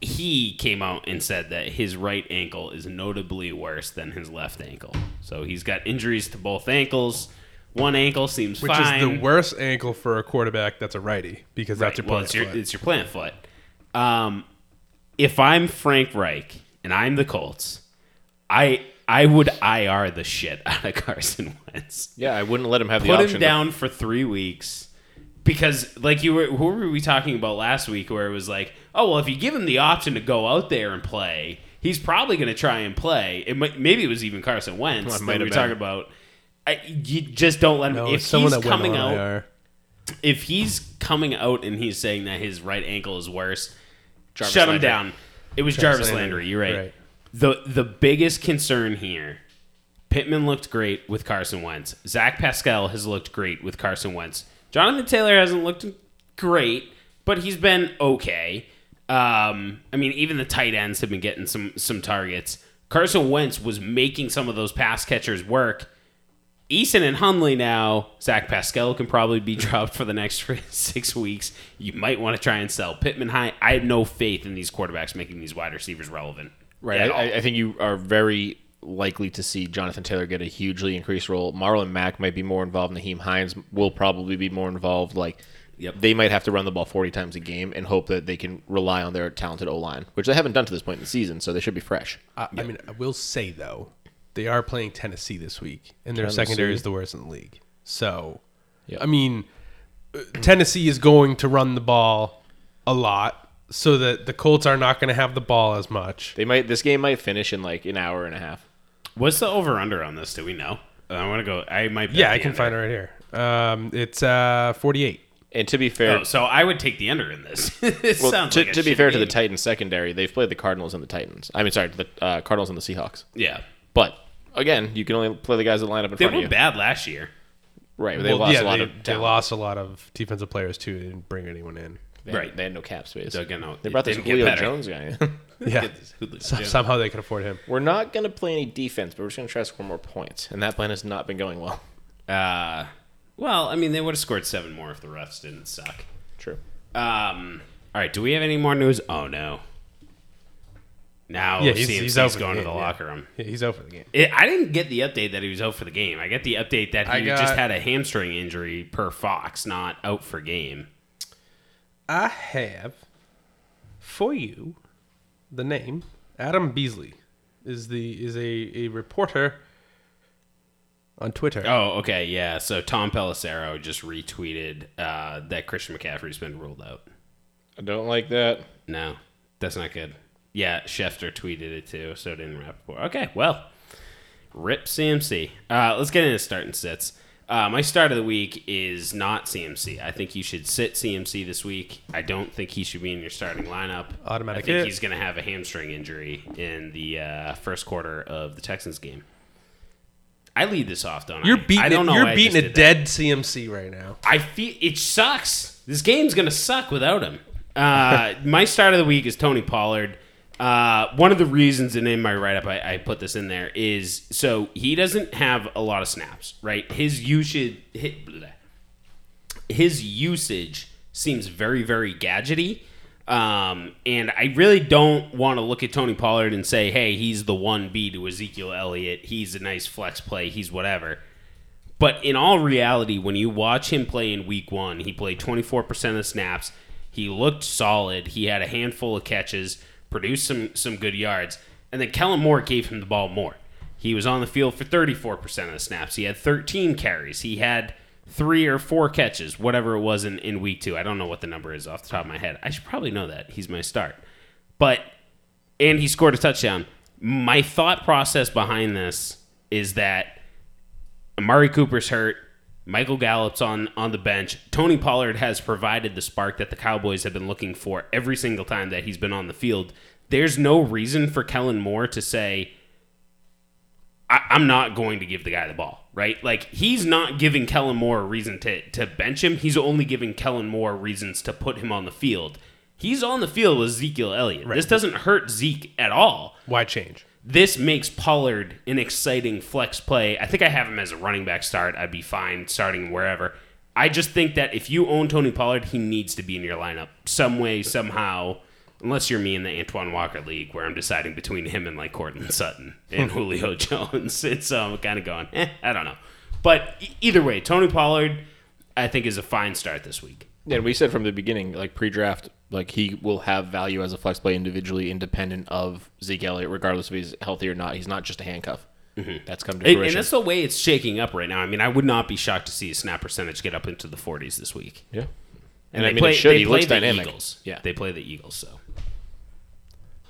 he came out and said that his right ankle is notably worse than his left ankle. So he's got injuries to both ankles. One ankle seems Which fine. is the worst ankle for a quarterback that's a righty because that's your well, plant it's your, foot. it's your plant foot. Um, if I'm Frank Reich and I'm the Colts, I I would IR the shit out of Carson Wentz. Yeah, I wouldn't let him have the Put option. him to- down for three weeks because, like you were, who were we talking about last week? Where it was like, oh well, if you give him the option to go out there and play, he's probably going to try and play. It might, maybe it was even Carson Wentz Well, it that we were been. talking about. I, you just don't let him. no, if someone he's coming out, IR. if he's coming out and he's saying that his right ankle is worse, Jarvis shut him down. It was Jarvis, Landry, Landry. You're right. right. The the biggest concern here, Pittman looked great with Carson Wentz. Zach Pascal has looked great with Carson Wentz. Jonathan Taylor hasn't looked great, but he's been okay. Um, I mean, even the tight ends have been getting some some targets. Carson Wentz was making some of those pass catchers work. Eason and Hunley now. Zach Pascal can probably be dropped for the next six weeks. You might want to try and sell Pittman high. I have no faith in these quarterbacks making these wide receivers relevant. Right. I. I- think you are very likely to see Jonathan Taylor get a hugely increased role. Marlon Mack might be more involved. Nyheim Hines will probably be more involved. Like, Yep. they might have to run the ball 40 times a game and hope that they can rely on their talented O line, which they haven't done to this point in the season, so they should be fresh. I, I mean, I will say though, they are playing Tennessee this week, and their Tennessee. secondary is the worst in the league. So, Yep. I mean, Tennessee is going to run the ball a lot, so that the Colts are not going to have the ball as much. They might. This game might finish in like an hour and a half. What's the over under on this? Do we know? I want to go. I might. bet Yeah, I can under. find it right here. Um, it's uh, 48. And to be fair, Oh, so I would take the under in this. it well, sounds to, like to be shit fair to the. Titans secondary, they've played the Cardinals and the Titans. I mean, sorry, the uh, Cardinals and the Seahawks. yeah, But again, you can only play the guys that line up in they front were of you. They were bad last year. Right, they Well, lost yeah, a lot they, of they lost a lot of defensive players too. They didn't bring anyone in. They had- Right. They had no cap space. So, you know, They brought this it didn't get Julio. Jones guy. in. Yeah, Get this Julio So- somehow they could afford him. we're not going to play any defense, but we're just going to try to score more points, and that plan has not been going well. Uh, well, I mean, they would have scored seven more if the refs didn't suck. True. Um, all right, do we have any more news? Oh no. Now Yeah, CMC's he's, he's going the to the yeah. locker room. Yeah, he's out for the game. It, I didn't get the update that he was out for the game. I get the update that he got- just had a hamstring injury per Fox, not out for game. I have for you the name Adam Beasley is the is a, a reporter on Twitter. Oh, okay, yeah. So Tom Pelissero just retweeted uh, that Christian McCaffrey's been ruled out. I don't like that. No, that's not good. Yeah, Schefter tweeted it too, so didn't Rapoport. Okay, well, rip CMC. Uh, let's get into starting sits. Uh, my start of the week is not CMC. I think you should sit CMC this week. I don't think he should be in your starting lineup. Automatic I think hit. he's going to have a hamstring injury in the uh, first quarter of the Texans game. I lead this off, don't You're I? beating I don't know you're I beating a did that. dead CMC right now. I feel it sucks. This game's gonna suck without him. Uh, my start of the week is Tony Pollard. Uh, one of the reasons, and in my write up, I, I put this in there is so he doesn't have a lot of snaps, right? His usage, his, usage seems very, very gadgety. Um, and I really don't want to look at Tony Pollard and say, hey, he's the 1B to Ezekiel Elliott. He's a nice flex play. He's whatever. But in all reality, when you watch him play in week one, he played 24% of snaps. He looked solid. He had a handful of catches, produced some, some good yards. And then Kellen Moore gave him the ball more. He was on the field for 34% of the snaps. He had 13 carries. He had three or four catches, whatever it was in, in week two. I don't know what the number is off the top of my head. I should probably know that. He's my start. But, and he scored a touchdown. My thought process behind this is that Amari Cooper's hurt. Michael Gallup's on on the bench. Tony Pollard has provided the spark that the Cowboys have been looking for every single time that he's been on the field. There's no reason for Kellen Moore to say, I, am not going to give the guy the ball, right? Like he's not giving Kellen Moore a reason to to bench him. He's only giving Kellen Moore reasons to put him on the field. He's on the field with Ezekiel Elliott. This doesn't hurt Zeke at all Why change? This makes Pollard an exciting flex play. I think I have him as a running back start. I'd be fine starting wherever. I just think that if you own Tony Pollard, he needs to be in your lineup some way, somehow. Unless you're me in the Antoine Walker League, where I'm deciding between him and like Courtland Sutton and Julio Jones. It's um, kind of going, eh, I don't know. But e- either way, Tony Pollard, I think, is a fine start this week. Yeah, and we said from the beginning, like pre-draft, like he will have value as a flex play individually, independent of Zeke Elliott, regardless if he's healthy or not. He's not just a handcuff. Mm-hmm. That's come to And, and that's the way it's shaking up right now. I mean, I would not be shocked to see his snap percentage get up into the 40s this week. yeah, And, I they mean, play, it should. They He play looks the dynamic. Eagles. Yeah. they play the Eagles. So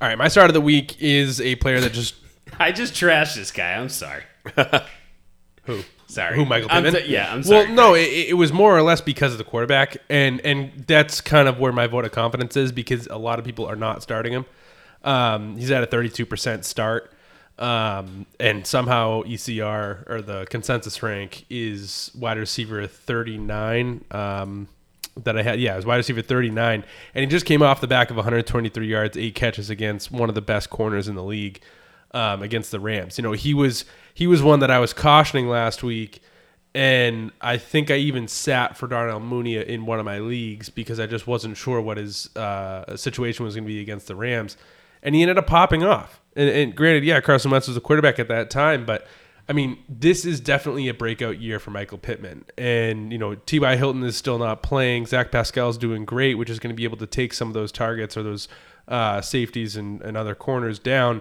All right, my start of the week is a player that just I just trashed this guy. I'm sorry. who Sorry. Who Michael I'm Pittman? t- yeah, I'm sorry. Well, no, it, it was more or less because of the quarterback, and and that's kind of where my vote of confidence is because a lot of people are not starting him. Um, he's at a 32% start, um, and somehow ECR or the consensus rank is wide receiver 39. Um, that I had, yeah, it was wide receiver 39, and he just came off the back of 123 yards, eight catches against one of the best corners in the league um, against the Rams. You know, he was he was one that I was cautioning last week, and I think I even sat for Darnell Mooney in one of my leagues because I just wasn't sure what his uh, situation was going to be against the Rams, and he ended up popping off. And, and granted, yeah, Carson Wentz was the quarterback at that time, but I mean, this is definitely a breakout year for Michael Pittman. And, you know, T.Y. Hilton is still not playing. Zach Pascal's doing great, which is going to be able to take some of those targets or those uh, safeties and, and other corners down.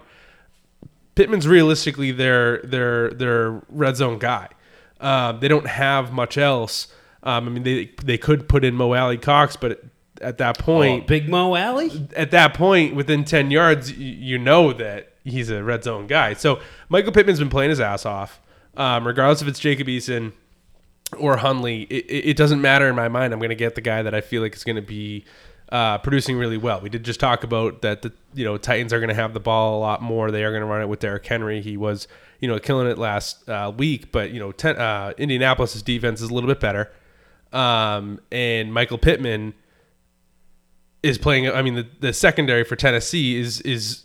Pittman's realistically their their their red zone guy. Uh, they don't have much else. Um, I mean, they they could put in Mo Alie-Cox, but at that Oh, point, Big Mo Alie? at that point, within 10 yards, you know that he's a red zone guy. So Michael Pittman's been playing his ass off. Um, regardless if it's Jacob Eason or Hundley, it, it it doesn't matter in my mind. I'm going to get the guy that I feel like is going to be uh, producing really well. We did just talk about that the you know Titans are going to have the ball a lot more. They are going to run it with Derrick Henry. He was you know killing it last uh, week, but you know ten, uh, Indianapolis's defense is a little bit better. Um, and Michael Pittman is playing. I mean, the, the secondary for Tennessee is is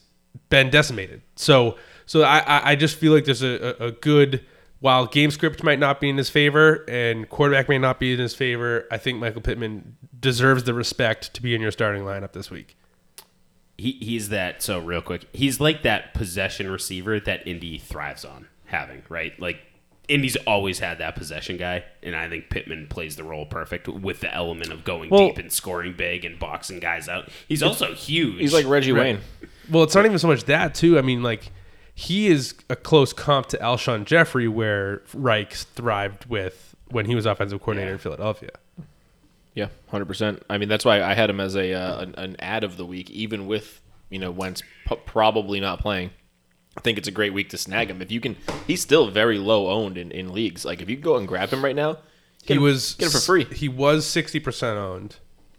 been decimated. So so I I- just feel like there's a, a good while game script might not be in his favor and quarterback may not be in his favor. I think Michael Pittman deserves the respect to be in your starting lineup this week. He, he's that, so real quick, he's like that possession receiver that Indy thrives on having, right? Like, Indy's always had that possession guy, and I think Pittman plays the role perfect with the element of going Well- deep and scoring big and boxing guys out. He's also huge. he's like Reggie Right. Wayne. Well, it's not even so much that too. I mean, like he is a close comp to Alshon Jeffery, where Reich thrived with when he was offensive coordinator in Philadelphia. Yeah, hundred percent. I mean, that's why I had him as a uh, an, an ad of the week, even with you know Wentz p- probably not playing. I think it's a great week to snag him if you can. He's still very low owned in, in leagues. Like if you go and grab him right now, get he him, was get him for free. He was sixty percent owned,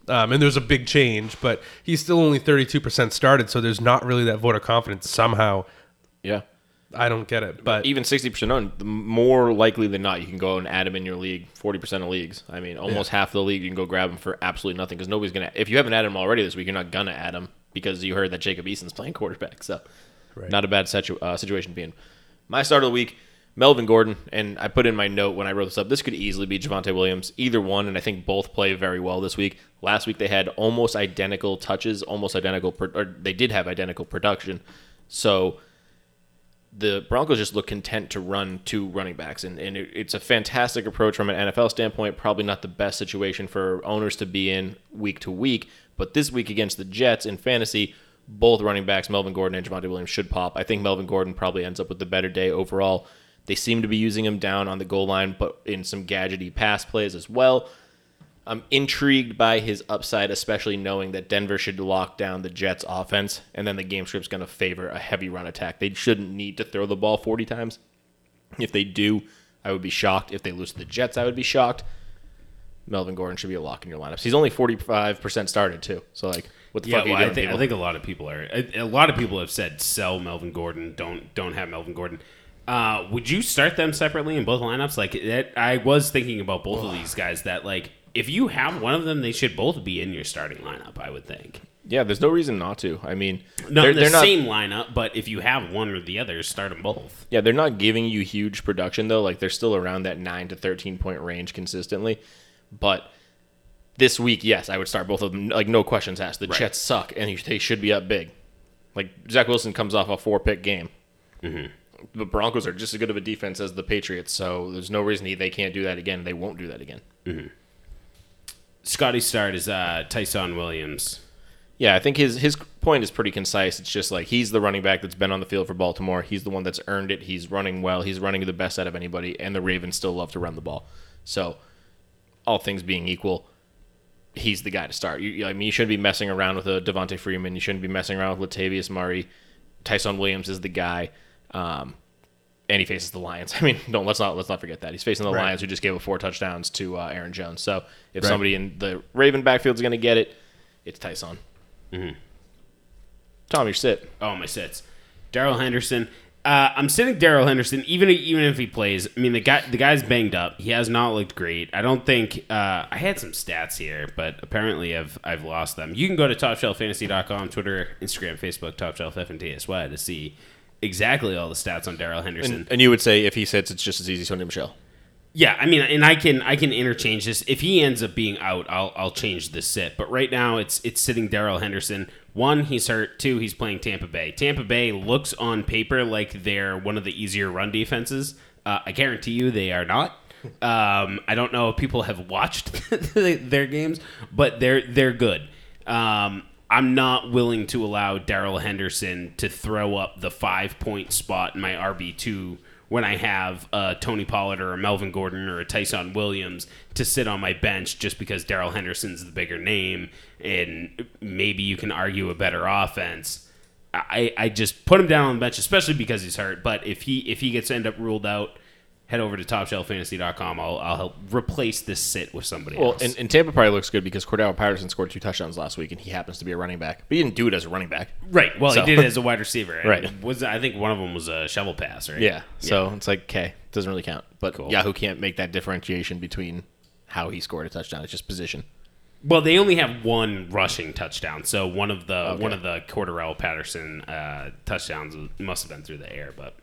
um, and there's a big change, but he's still only thirty two percent started. So there's not really that vote of confidence. Somehow, Yeah, I don't get it. But even sixty percent owned, the more likely than not, you can go and add him in your league. Forty percent of leagues. I mean, almost half the league you can go grab him for absolutely nothing because nobody's gonna. If you haven't added him already this week, you're not gonna add him because you heard that Jacob Eason's playing quarterback. So, Right. not a bad situ- uh, situation to be in. My start of the week. Melvin Gordon, and I put in my note when I wrote this up, this could easily be Javonte Williams, either one, and I think both play very well this week. Last week they had almost identical touches, almost identical, pro- or they did have identical production. So the Broncos just look content to run two running backs, and, and it, it's a fantastic approach from an NFL standpoint. Probably not the best situation for owners to be in week to week, but this week against the Jets in fantasy, both running backs, Melvin Gordon and Javonte Williams, should pop. I think Melvin Gordon probably ends up with the better day overall. They seem to be using him down on the goal line, but in some gadgety pass plays as well. I'm intrigued by his upside, especially knowing that Denver should lock down the Jets' offense, and then the game script's going to favor a heavy run attack. They shouldn't need to throw the ball 40 times. If they do, I would be shocked. If they lose to the Jets, I would be shocked. Melvin Gordon should be a lock in your lineups. He's only 45% started, too. So, like, what the Yeah, fuck well, I think I think a lot of people are. A, a lot of people have said sell Melvin Gordon. Don't don't have Melvin Gordon. Uh, would you start them separately in both lineups? Like that, I was thinking about both of these guys. That like if you have one of them, they should both be in your starting lineup. I would think. Yeah, there's no reason not to. I mean, they're, the they're not. same lineup, but if you have one or the other, start them both. Yeah, they're not giving you huge production though. Like they're still around that nine to thirteen point range consistently. But this week, yes, I would start both of them. Like no questions asked. The Jets suck, and they should be up big. Like Zach Wilson comes off a four pick game. Mm-hmm. The Broncos are just as good of a defense as the Patriots, so there's no reason they can't do that again. They won't do that again. Scotty start is uh, Ty'Son Williams. Yeah, I think his his point is pretty concise. It's just like he's the running back that's been on the field for Baltimore. He's the one that's earned it. He's running well. He's running the best out of anybody, and the Ravens still love to run the ball. So, all things being equal, he's the guy to start. You, I mean, you shouldn't be messing around with a Devonta Freeman. You shouldn't be messing around with Latavius Murray. Ty'Son Williams is the guy, um, and he faces the Lions. I mean, don't let's not let's not forget that he's facing the Right. Lions, who just gave up four touchdowns to uh, Aaron Jones. So, if Right. somebody in the Raven backfield is going to get it, it's Ty'Son. Tom, your sit. Oh, my sits. Darrell Henderson. Uh, I'm sitting Darrell Henderson, even even if he plays. I mean, the guy the guy's banged up. He has not looked great. I don't think uh, I had some stats here, but apparently I've I've lost them. You can go to TopShelfFantasy.com, Twitter, Instagram, Facebook, TopShelfFNTSY to see exactly all the stats on Darrell Henderson. And, and you would say if he sits, it's just as easy as Sony Michel. Yeah, I mean, and I can I can interchange this. If he ends up being out, I'll I'll change the sit. But right now, it's it's sitting Darrell Henderson. One, he's hurt. Two, he's playing Tampa Bay. Tampa Bay looks on paper like they're one of the easier run defenses. Uh, I guarantee you, they are not. Um, I don't know if people have watched their games, but they're they're good. Um, I'm not willing to allow Darrell Henderson to throw up the five point spot in my RB two when I have uh, Tony Pollard or a Melvin Gordon or a Ty'Son Williams to sit on my bench just because Darrell Henderson's the bigger name and maybe you can argue a better offense. I, I just put him down on the bench, especially because he's hurt. But if he if he gets end up ruled out, head over to TopShelfFantasy.com. I'll I'll help replace this sit with somebody Well, else. and, and Tampa probably looks good because Cordarrelle Patterson scored two touchdowns last week, and he happens to be a running back. But he didn't do it as a running back. right. Well, So- he did it as a wide receiver. And Right. Was I think one of them was a shovel pass, right? Yeah. So it's like, okay, doesn't really count. But Cool. Yahoo can't make that differentiation between how he scored a touchdown. It's just position. Well, they only have one rushing touchdown, so one of the one of the Cordarrelle Patterson uh, touchdowns must have been through the air. But.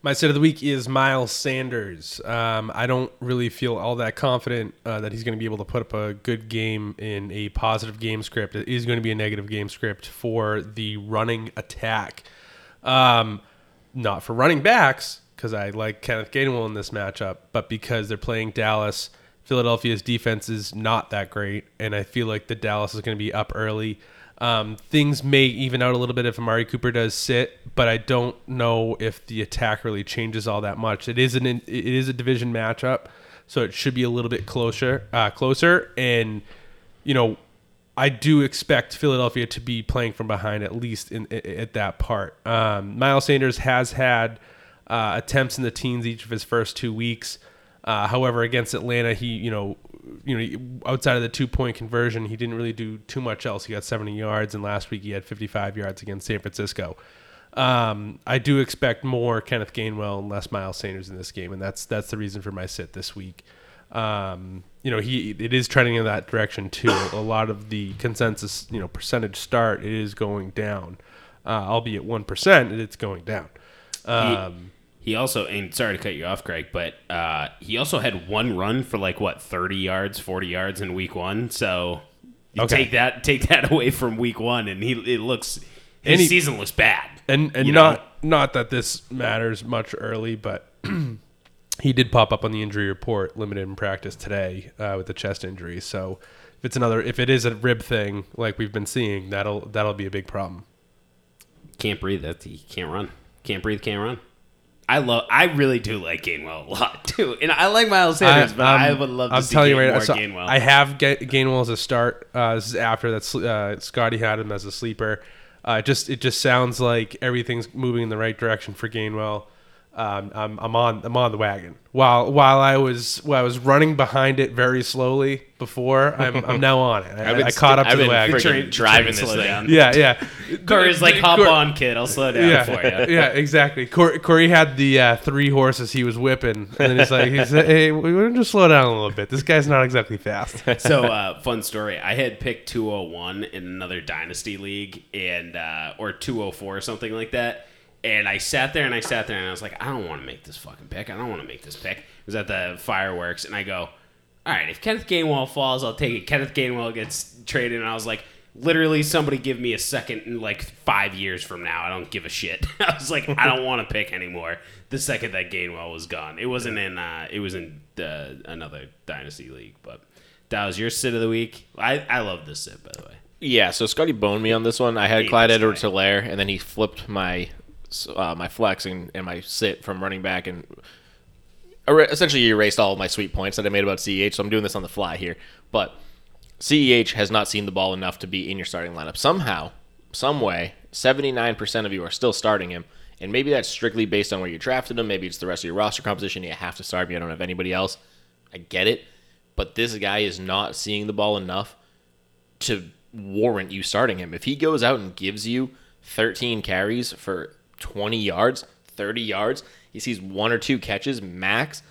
My set of the week is Miles Sanders. Um, I don't really feel all that confident uh, that he's going to be able to put up a good game in a positive game script. It is going to be a negative game script for the running attack. Um, not for running backs, because I like Kenneth Gainwell in this matchup, but because they're playing Dallas. Philadelphia's defense is not that great, and I feel like the Dallas is going to be up early. Um, things may even out a little bit if Amari Cooper does sit, but I don't know if the attack really changes all that much. It is an it is a division matchup, so it should be a little bit closer, uh, closer, and you know I do expect Philadelphia to be playing from behind at least in, i at that part. Um, Miles Sanders has had uh, attempts in the teens each of his first two weeks. Uh, however, against Atlanta, he you know you know outside of the two point conversion, he didn't really do too much else. He got 70 yards, and last week he had 55 yards against San Francisco. Um, I do expect more Kenneth Gainwell and less Miles Sanders in this game, and that's that's the reason for my sit this week. Um, you know, he it is trending in that direction too. A lot of the consensus, you know, percentage start it is going down, uh, albeit one percent, it's going down. Um, he also and sorry to cut you off, Craig, but uh, he also had one run for like what thirty yards, forty yards in week one. So you Okay. take that take that away from week one, and he it looks his he- season looks bad. And and You know? not not that this matters much early, but he did pop up on the injury report, limited in practice today uh, with the chest injury. So if it's another, if it is a rib thing like we've been seeing, that'll that'll be a big problem. Can't breathe. That he can't run. Can't breathe. Can't run. I love. I really do like Gainwell a lot too, and I like Miles Sanders, but I would love to I'm see telling you right more now. so Gainwell. I have Ga- Gainwell as a start. Uh, this is after that. Uh, Scotty had him as a sleeper. Uh, just it just sounds like everything's moving in the right direction for Gainwell. Um, I'm, I'm on I'm on the wagon. While while I was while I was running behind it very slowly before, I'm, I'm now on it. I, I've I caught st- up to I've the wagon. Train- driving this thing. down. Yeah, yeah. Corey's like, hop Cor- on, kid. I'll slow down yeah, for you. yeah, exactly. Corey, Corey had the uh, three horses he was whipping, and then he's like, he said, "Hey, we want to just slow down a little bit. This guy's not exactly fast." so uh, fun story. I had picked 201 in another dynasty league, and uh, or 204 or something like that. And I sat there and I sat there and I was like, I don't want to make this fucking pick. I don't want to make this pick. It was at the fireworks, and I go, all right, if Kenneth Gainwell falls, I'll take it. Kenneth Gainwell gets traded, and I was like, literally, somebody give me a second in like five years from now. I don't give a shit. I was like, I don't want to pick anymore. The second that Gainwell was gone, it wasn't in. Uh, it was in the, another dynasty league, but. That was your sit of the week. I, I love this sit, by the way. Yeah, so Scotty boned me on this one. I had Clyde Edwards. Hilaire, and then he flipped my uh, my flex and, and my sit from running back and er- essentially erased all of my sweet points that I made about CEH. So I'm doing this on the fly here. But CEH has not seen the ball enough to be in your starting lineup. Somehow, some way, 79% of you are still starting him. And maybe that's strictly based on where you drafted him. Maybe it's the rest of your roster composition. You have to start him. You don't have anybody else. I get it. But this guy is not seeing the ball enough to warrant you starting him. If he goes out and gives you 13 carries for 20 yards, 30 yards, he sees one or two catches max,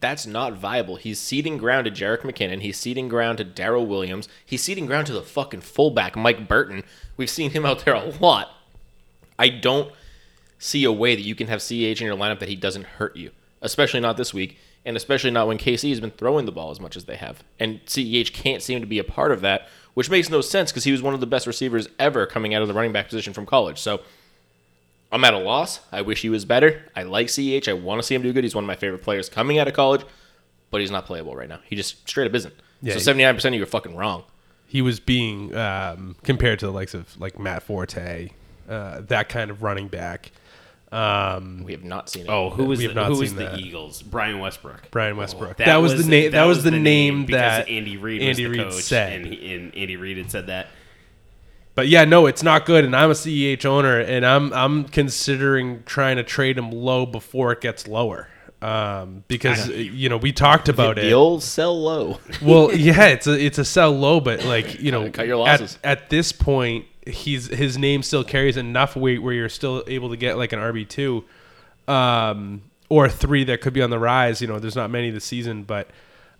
that's not viable. He's ceding ground to Jerick McKinnon. He's ceding ground to Darrel Williams. He's ceding ground to the fucking fullback, Mike Burton. We've seen him out there a lot. I don't see a way that you can have CH in your lineup that he doesn't hurt you, especially not this week, and especially not when KC has been throwing the ball as much as they have. And CEH can't seem to be a part of that, which makes no sense because he was one of the best receivers ever coming out of the running back position from college. So I'm at a loss. I wish he was better. I like CEH. I want to see him do good. He's one of my favorite players coming out of college, but he's not playable right now. He just straight up isn't. Yeah, so 79% of you are fucking wrong. he was being um, compared to the likes of like Matt Forte, uh, that kind of running back. Um, We have not seen it. Oh, who was the, who was the. Eagles? Brian Westbrook. Brian Westbrook. That that, was, was- the name. that That, was was the, the name, name that Andy Reid Andy Reid said. and, he, and Andy Reid had said that. But yeah, no, it's not good. And I'm a CEH owner, and I'm I'm considering trying to trade him low before it gets lower. Um, because you know we talked about the it. The old sell low. well, yeah, it's a it's a sell low, but like you know, Cut your at- losses. At, this point, he's his name still carries enough weight where you're still able to get like an RB two, um, or three that could be on the rise. You know, there's not many this season, but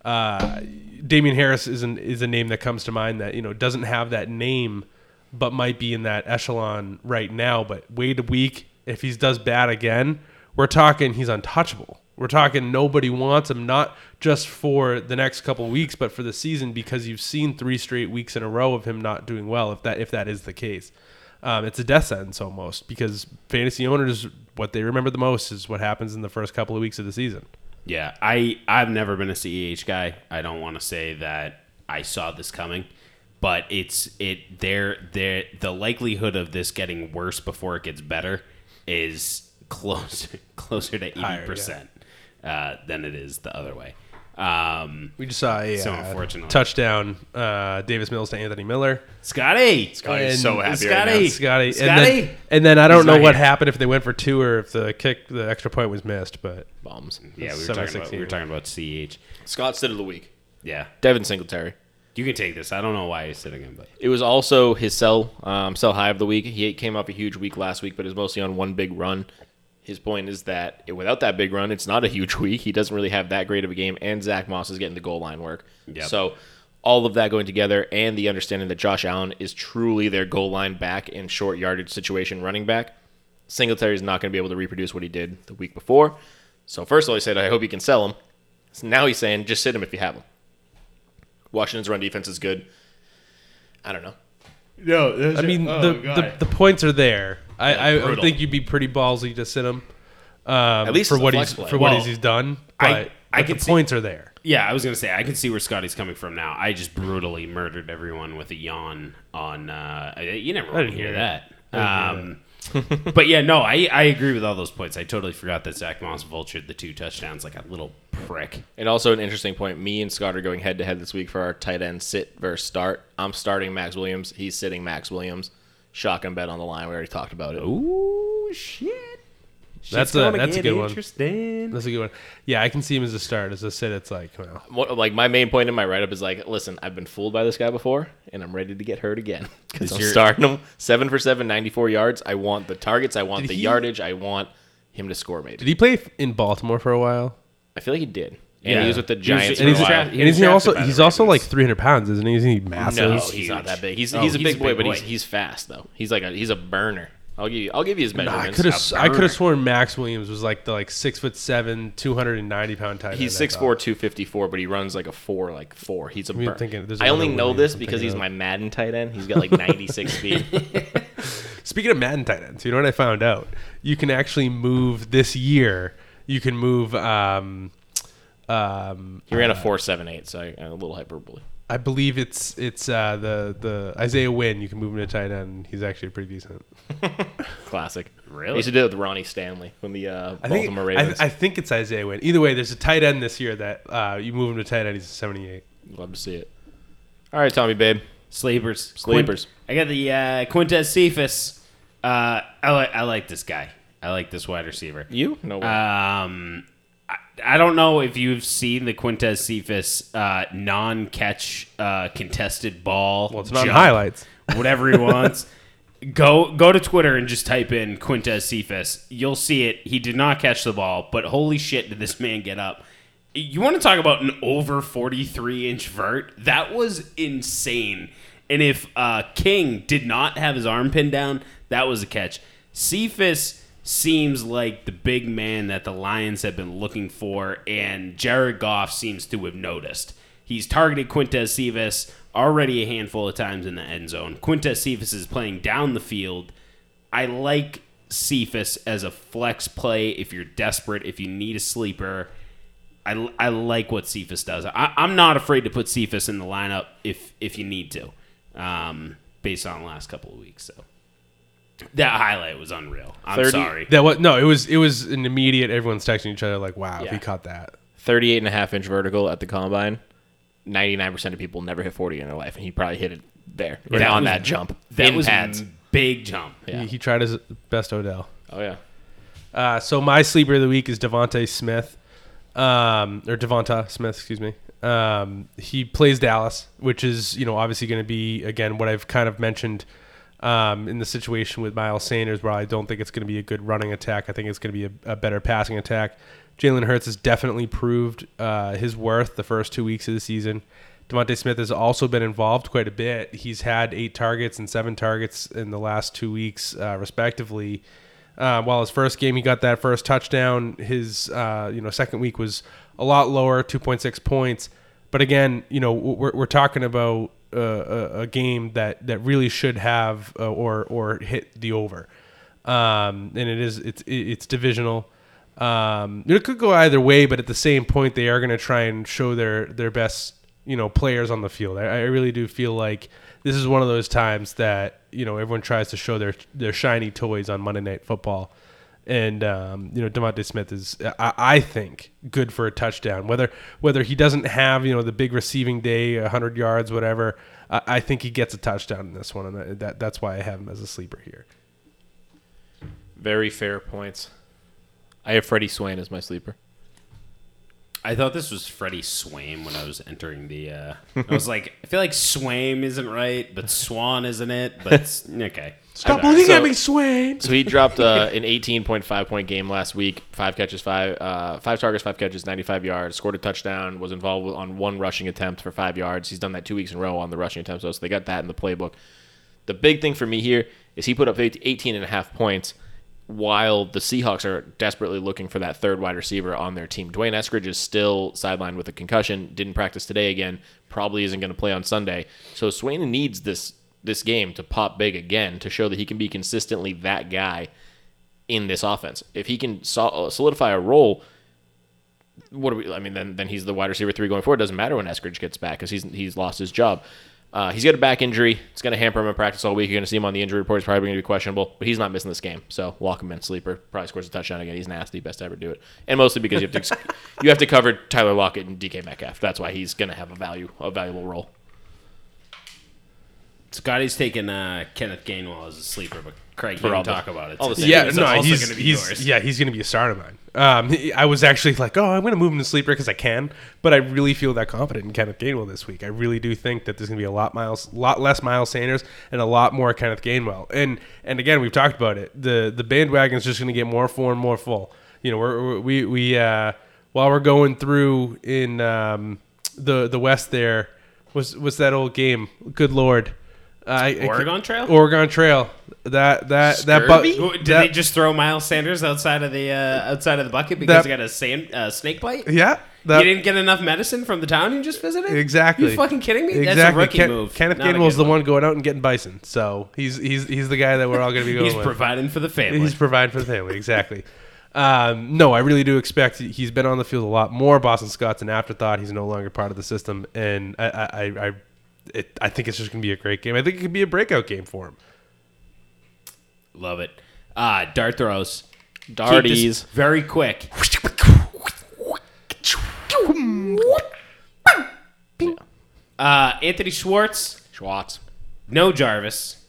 uh, Damien Harris is an, is a name that comes to mind that you know doesn't have that name, but might be in that echelon right now. But wait a week, if he does bad again, we're talking he's untouchable. We're talking nobody wants him, not just for the next couple weeks, but for the season because you've seen three straight weeks in a row of him not doing well. If that if that is the case, um, it's a death sentence almost because fantasy owners what they remember the most is what happens in the first couple of weeks of the season. Yeah, I I've never been a CEH guy. I don't want to say that I saw this coming, but it's it there there the likelihood of this getting worse before it gets better is closer closer to eighty percent uh, than it is the other way. Um, We just saw a So uh, unfortunately. touchdown, uh, Davis Mills to Anthony Miller. Scotty, Scotty's And so happy Scotty. right now. Scotty, and then, and then I don't He's know what here. happened if they went for two or if the kick, the extra point was missed. But Bombs. yeah, we were talking about we were talking about CEH. Scott sit of the week. Yeah, Devin Singletary. You can take this. I don't know why he's sitting him, but It was also his sell um, sell high of the week. He came off a huge week last week, but is mostly on one big run. His point is that without that big run, it's not a huge week. He doesn't really have that great of a game, and Zach Moss is getting the goal line work. Yep. So all of that going together, and the understanding that Josh Allen is truly their goal line back in short yardage situation running back, Singletary is not going to be able to reproduce what he did the week before. So first of all, he said, "I hope you can sell him." So now he's saying, "Just sit him if you have him." Washington's run defense is good. I don't know. no. I mean, the, the the points are there. I, I, I think you'd be pretty ballsy to sit him. Um, At least for what he's play. for what Well, he's, he's done, but, I but can the see- points are there. Yeah, I was gonna say I can see where Scotty's coming from now. I just brutally murdered everyone with a yawn on. Uh, you never want to didn't hear hear that. I Um, but yeah, no, I, I agree with all those points. I totally forgot that Zach Moss vultured the two touchdowns like a little prick. And also an interesting point. Me and Scott are going head to head this week for our tight end sit versus start. I'm starting Maxx Williams. He's sitting Maxx Williams. Shotgun bet on the line. We already talked about it. Oh shit! That's a- that's a good one. That's a good one. Yeah, I can see him as a start. As I said, it's like, well, What, like my main point in my write up is like, listen, I've been fooled by this guy before, and I'm ready to get hurt again because I'm your- starting him seven for seven, 94 yards. I want the targets. I want Did the he- yardage. I want him to score. Maybe did he play in Baltimore for a while? I feel like he did, and Yeah. he was with the He was- Giants he for was a while. drafted- and is he drafted also by the he's also like Ravens. 300 pounds, isn't he? Isn't he massive? No, He's he's not that big. He's Oh, he's a he's big a boy, but he's he's fast though. He's like a he's a burner. I'll give you I'll give you his No, I could have a I could have sworn Maxx Williams was like the like six foot seven, 290 pound tight end. He's I 6'4", 254, but he runs like a four, like four. He's a I'm burn. thinking I only know Williams this I'm because he's of. my Madden tight end. He's got like 96 speed. Speaking of Madden tight ends, you know what I found out? You can actually move this year. You can move. Um, um, He ran a 4.78, so a little hyperbole. I believe it's it's uh, the the Isaiah Wynn. You can move him to tight end. He's actually pretty decent. Classic. Really? I used to do it with Ronnie Stanley from the uh, I think Baltimore I, Ravens. I think it's Isaiah Wynn. Either way, there's a tight end this year that uh, you move him to tight end. He's a 78. Love to see it. All right, Tommy, babe. Sleepers. Sleepers. Quin- I got the uh, Quintez Cephus. Uh, I like I like this guy. I like this wide receiver. You? No way. Um, I, don't know if you've seen the Quintez Cephus uh, non-catch uh, contested ball. Well, it's not jump, highlights. Whatever he wants. Go go to Twitter and just type in Quintez Cephus. You'll see it. He did not catch the ball, but holy shit, did this man get up? You want to talk about an over 43 inch vert? That was insane. And if uh, King did not have his arm pinned down, that was a catch. Cephus seems like the big man that the Lions have been looking for, and Jared Goff seems to have noticed. He's targeted Quintez Cephus already a handful of times in the end zone. Quintez Cephus is playing down the field. I like Cephus as a flex play if you're desperate, if you need a sleeper. I, I like what Cephus does. I, I'm not afraid to put Cephus in the lineup if if you need to, um, based on the last couple of weeks. So that highlight was unreal. I'm 30 sorry. That was no. It was it was an immediate. Everyone's texting each other like, "Wow, if Yeah. he caught that." 38 and a half inch vertical at the combine. 99% of people never hit 40 in their life, and he probably hit it there, right That on was- that jump. That in was pads. a big jump. Yeah. He, he tried his best, Odell. Oh, yeah. Uh, so my sleeper of the week is Devonte Smith, um, or Devonta Smith, excuse me. Um, he plays Dallas, which is you know obviously going to be again what I've kind of mentioned um, in the situation with Miles Sanders, where I don't think it's going to be a good running attack. I think it's going to be a, a better passing attack. Jalen Hurts has definitely proved uh, his worth the first two weeks of the season. Devontae Smith has also been involved quite a bit. He's had eight targets and seven targets in the last two weeks, uh, respectively. Uh, while his first game he got that first touchdown, his uh, you know second week was a lot lower, two point six points. But again, you know we're, we're talking about uh, a, game that, that really should have uh, or or hit the over, um, and it is it's it's divisional. Um, it could go either way, but at the same point, they are going to try and show their their best you know players on the field. I, I really do feel like this is one of those times that you know everyone tries to show their their shiny toys on Monday Night Football, and um, you know Devontae Smith is I, I think good for a touchdown. Whether whether he doesn't have you know the big receiving day, hundred yards, whatever, I, I think he gets a touchdown in this one, and that, that that's why I have him as a sleeper here. Very fair points. I have Freddie Swain as my sleeper. I thought this was Freddie Swaim when I was entering the. Uh, I was like, I feel like Swaim isn't right, but Swan isn't it? But it's- okay. Stop looking So- at me, Swain. So he dropped uh, an 18.5 point game last week. Five catches, five uh, five targets, five catches, 95 yards. Scored a touchdown. Was involved on one rushing attempt for five yards. He's done that two weeks in a row on the rushing attempt. So they got that in the playbook. The big thing for me here is he put up 18 and a half points while the Seahawks are desperately looking for that third wide receiver on their team. D'Wayne Eskridge is still sidelined with a concussion. Didn't practice today again. Probably isn't going to play on Sunday. So Swain needs this this game to pop big again to show that he can be consistently that guy in this offense. If he can solidify a role, what do we? I mean, then then he's the wide receiver three going forward. Doesn't matter when Eskridge gets back because he's he's lost his job. Uh, he's got a back injury. It's going to hamper him in practice all week. You're going to see him on the injury report. He's probably going to be questionable, but he's not missing this game. So walk him in sleeper. Probably scores a touchdown again. He's nasty. Best to ever do it. And mostly because you have to you have to cover Tyler Lockett and DK Metcalf. That's why he's going to have a value a valuable role. Scotty's taking uh, Kenneth Gainwell as a sleeper, but Craig all the- talk about it. all the same. Yeah, It's no, also he's, gonna be he's yours. yeah, he's going to be a star of mine. Um, he- I was actually like, oh, I'm going to move him to sleeper because I can, but I really feel that confident in Kenneth Gainwell this week. I really do think that there's going to be a lot miles, lot less Miles Sanders and a lot more Kenneth Gainwell. And and again, we've talked about it. The the bandwagon's just going to get more full and more full. You know, we're- we we uh, while we're going through in um, the the West there was was that old game. Good lord. I, Oregon Trail? Oregon Trail. That that that Scurvy? bu- Did that- they just throw Miles Sanders outside of the uh, outside of the bucket because That- he got a sand, uh, snake bite? Yeah, you didn't get enough medicine from the town you just visited? exactly. You fucking kidding me? Exactly. That's a rookie Ken- move. Kenneth Not a Gainwell's the one going out and getting bison, so he's he's he's the guy that we're all going to be going He's with. providing for the family. He's providing for the family, exactly. Um, no, I really do expect he's been on the field a lot more. Boston Scott's an afterthought. He's no longer part of the system, and I I I, I, it, I think it's just going to be a great game. I think it could be a breakout game for him. Love it. Uh, dart throws. Keep Darties. Very quick. Uh, Anthony Schwartz. Schwartz. No Jarvis.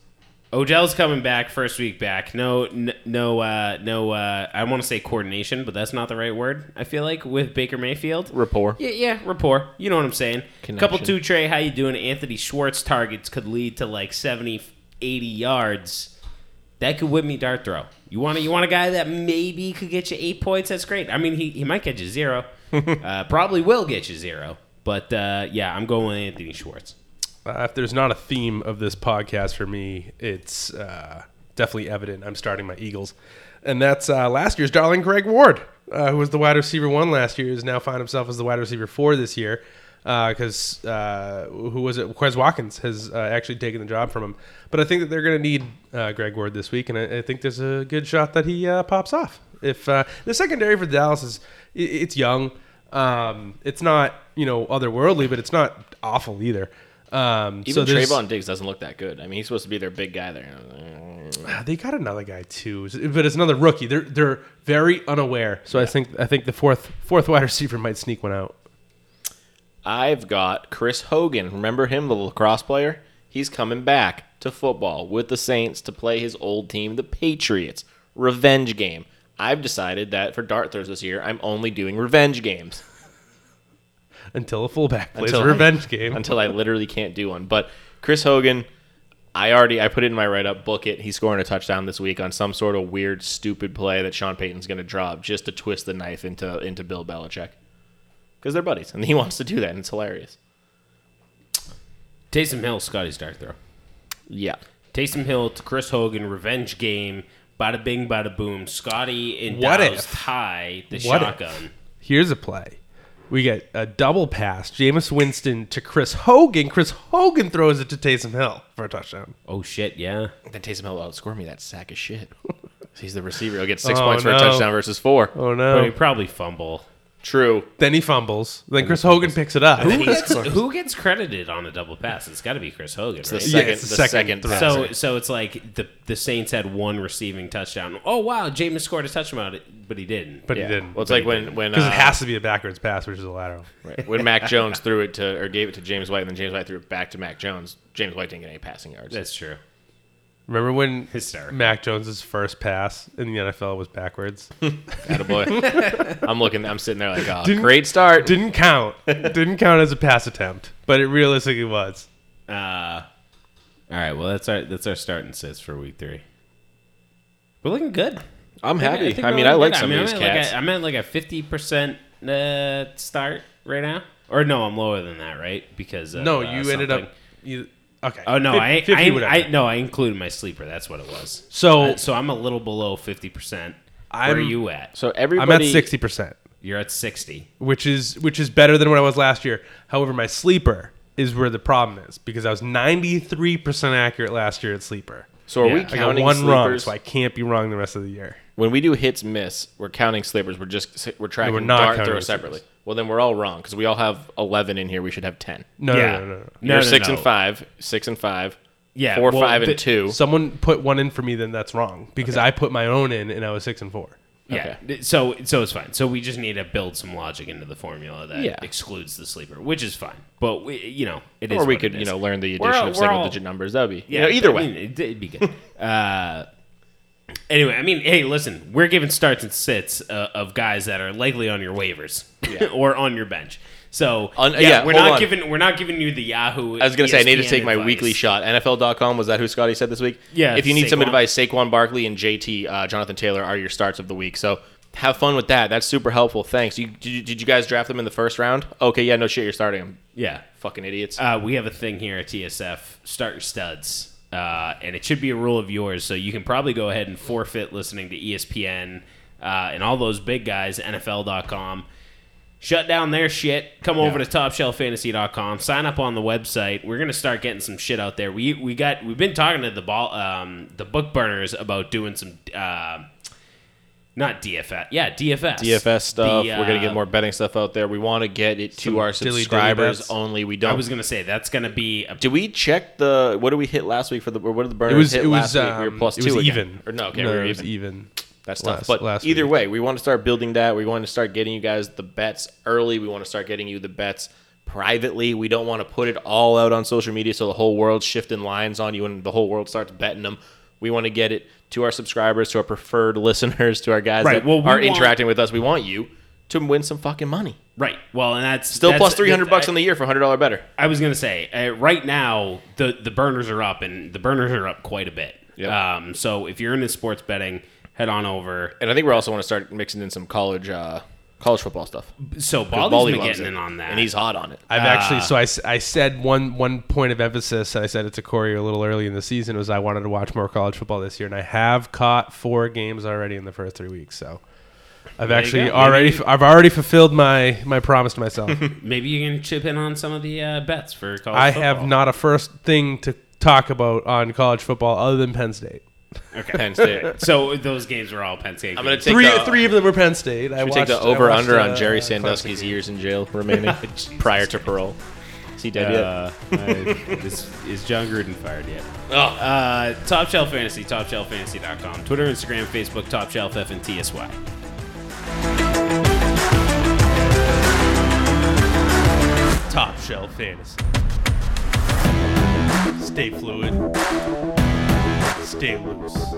Odell's coming back first week back. No, n- no, uh, no. Uh, I want to say coordination, but that's not the right word. I feel like with Baker Mayfield. Rapport. Yeah, yeah, rapport. You know what I'm saying. Connection. Couple two Trey, how you doing? Anthony Schwartz targets could lead to like 70, 80 yards. That could whip me dart throw. You want to, you want a guy that maybe could get you eight points? That's great. I mean, he, he might get you zero. uh, probably will get you zero. But uh, yeah, I'm going with Anthony Schwartz. Uh, if there's not a theme of this podcast for me, it's uh, definitely evident. I'm starting my Eagles, and that's uh, last year's darling Greg Ward, uh, who was the wide receiver one last year, is now found himself as the wide receiver four this year. Because uh, who was it? Quez Watkins has uh, actually taken the job from him. But I think that they're going to need uh, Greg Ward this week, and I, I think there's a good shot that he uh, pops off. If uh, the secondary for Dallas is, it's young, um, it's not you know otherworldly, but it's not awful either. Um, Even so there's- Trevon Diggs doesn't look that good. I mean, he's supposed to be their big guy there. Ah, They got another guy too, but it's another rookie. They're they're very unaware. So I think I think the fourth fourth wide receiver might sneak one out. I've got Chris Hogan. Remember him, the lacrosse player? He's coming back to football with the Saints to play his old team, the Patriots. Revenge game. I've decided that for dart throws this year, I'm only doing revenge games Until a fullback plays Until a I- revenge game. until I literally can't do one. But Chris Hogan, I already I put it in my write up. Book it. He's scoring a touchdown this week on some sort of weird, stupid play that Sean Payton's going to drop just to twist the knife into into Bill Belichick because they're buddies and he wants to do that and it's hilarious. Taysom Hill, Scotty's dart throw. Yeah. Taysom Hill to Chris Hogan, revenge game. Bada bing, bada boom. Scotty and What Dow's if? tie the What if? shotgun. Here's a play. We get a double pass. Jameis Winston to Chris Hogan. Chris Hogan throws it to Taysom Hill for a touchdown. Oh shit, yeah. Then Taysom Hill will outscore me. That sack of shit. He's the receiver. He'll get six Oh, points for a no. touchdown versus four. Oh no. But he probably fumble. True. Then he fumbles. Then Chris Hogan picks it up. Who gets, who gets credited on a double pass? It's got to be Chris Hogan, The right? second, it's the the second, second throw. So, so it's like the the Saints had one receiving touchdown. Oh wow, Jameis scored a touchdown, but he didn't. But yeah. he didn't. Well, it's But like when when because uh, it has to be a backwards pass, which is a lateral. right, when Mac Jones threw it to or gave it to James White, and then James White threw it back to Mac Jones. James White didn't get any passing yards. That's true. Remember when Hysterical. Mac Jones's first pass in the NFL was backwards? Attaboy. I'm looking. I'm sitting there like, oh, Didn't- great start. Didn't count. Didn't count as a pass attempt, but it realistically was. Uh, all right. Well, that's our that's our starting sits for week three. We're looking good. I'm happy. I, think we're mean, I like good. some mean, of these I'm at cats. Like a, I'm at like a fifty percent uh, start right now. Or no, I'm lower than that, right? Because of, No, uh, you ended up. You, okay. Oh no, Fif- I, 50 I. I no, I included my sleeper. That's what it was. So- Uh, so I'm a little below fifty percent. Where are you at? so everybody, I'm at sixty percent, You're at sixty. which is which is better than what I was last year. However, my sleeper is where the problem is because I was 93% accurate last year at sleeper. So are Yeah. we I got I got counting one wrong, so I can't be wrong the rest of the year. when we do hits miss, we're counting sleepers. We're just we're tracking we're not dart counting throw sleepers. Separately. Well, then we're all wrong because we all have eleven in here. We should have ten. No, Yeah. no, no, no, no. No, You're no, six no. and five, six and five, Yeah, four, well, five, the- and two. Someone put one in for me, then that's wrong because I put my own in and I was six and four. Yeah. So so it's fine. So we just need to build some logic into the formula that Yeah. excludes the sleeper, which is fine. But we, you know, it is. or we what could, it you is. know, learn the We're addition all- of we're single all- digit numbers. That'd be, Yeah, you know, either I way. mean, it'd, it'd be good. uh, anyway, I mean, hey, listen, we're giving starts and sits uh, of guys that are likely on your waivers or on your bench. So On- yeah, yeah, we're not on. giving we're not giving you the Yahoo. I was gonna say I need to ESPN take my weekly shot. NFL.com was that who Scotty said this week? Yeah, If you need some Saquon. advice, Saquon Barkley and JT uh, Jonathan Taylor are your starts of the week. So have fun with that. That's super helpful. Thanks. You, did, you, did you guys draft them in the first round? Okay, yeah, no shit. You're starting them. Yeah, Fucking idiots. uh, we have a thing here at TSF. Start your studs. Uh, and it should be a rule of yours, so you can probably go ahead and forfeit listening to ESPN uh, and all those big guys, NFL.com. Shut down their shit. Come over to TopShelfFantasy.com. Sign up on the website. We're gonna start getting some shit out there. We we got we've been talking to the ball um, the book burners about doing some uh, not DFS. Yeah, DFS. DFS stuff. The, We're gonna get uh, more betting stuff out there. We want to get it to our dilly-dilly subscribers bets. only. We don't. I was gonna say that's gonna be a did we check the what did we hit last week for the or what did the burners It was hit it was last week? We were um, plus it was two again. even Or no, okay, no, we were it was even. even. That's tough. last- but last either week. way, we want to start building that. We want to start getting you guys the bets early. We want to start getting you the bets privately. We don't want to put it all out on social media so the whole world's shifting lines on you and the whole world starts betting them. We want to get it to our subscribers, to our preferred listeners, to our guys Right, that well, we are want- interacting with us. We want you to win some fucking money. right. Well, and that's Still that's, plus 300 bucks on the year for $100 better. I was gonna say uh, right now the the burners are up and the burners are up quite a bit. Yep. Um, so if you're into sports betting, head on over. And I think we also want to start mixing in some college uh, college football stuff. So Baldy's Baldy been loves getting it, in on that, And he's hot on it. I've actually Ah. so I, s- I said one one point of emphasis. I said it to Corey a little early in the season was I wanted to watch more college football this year, and I have caught four games already in the first three weeks. So I've you actually go. already Maybe- I've already fulfilled my my promise to myself. maybe you can chip in on some of the uh, bets for college. I football. have not a first thing to talk about on college football other than Penn State. Okay. Penn State. So those games are all Penn State. I'm gonna games. take Three the, three of them were Penn State. I We watched, take the over watched, under uh, on Jerry Sandusky's game. years in jail remaining prior to parole. Is he dead yet? Uh, I- is, is Jon Gruden fired yet? Oh. Uh, Top Shelf Fantasy, TopShelfFantasy.com, Twitter, Instagram, Facebook, Top Shelf F and TSY. Top shelf fantasy. Stay fluid. Stay loose.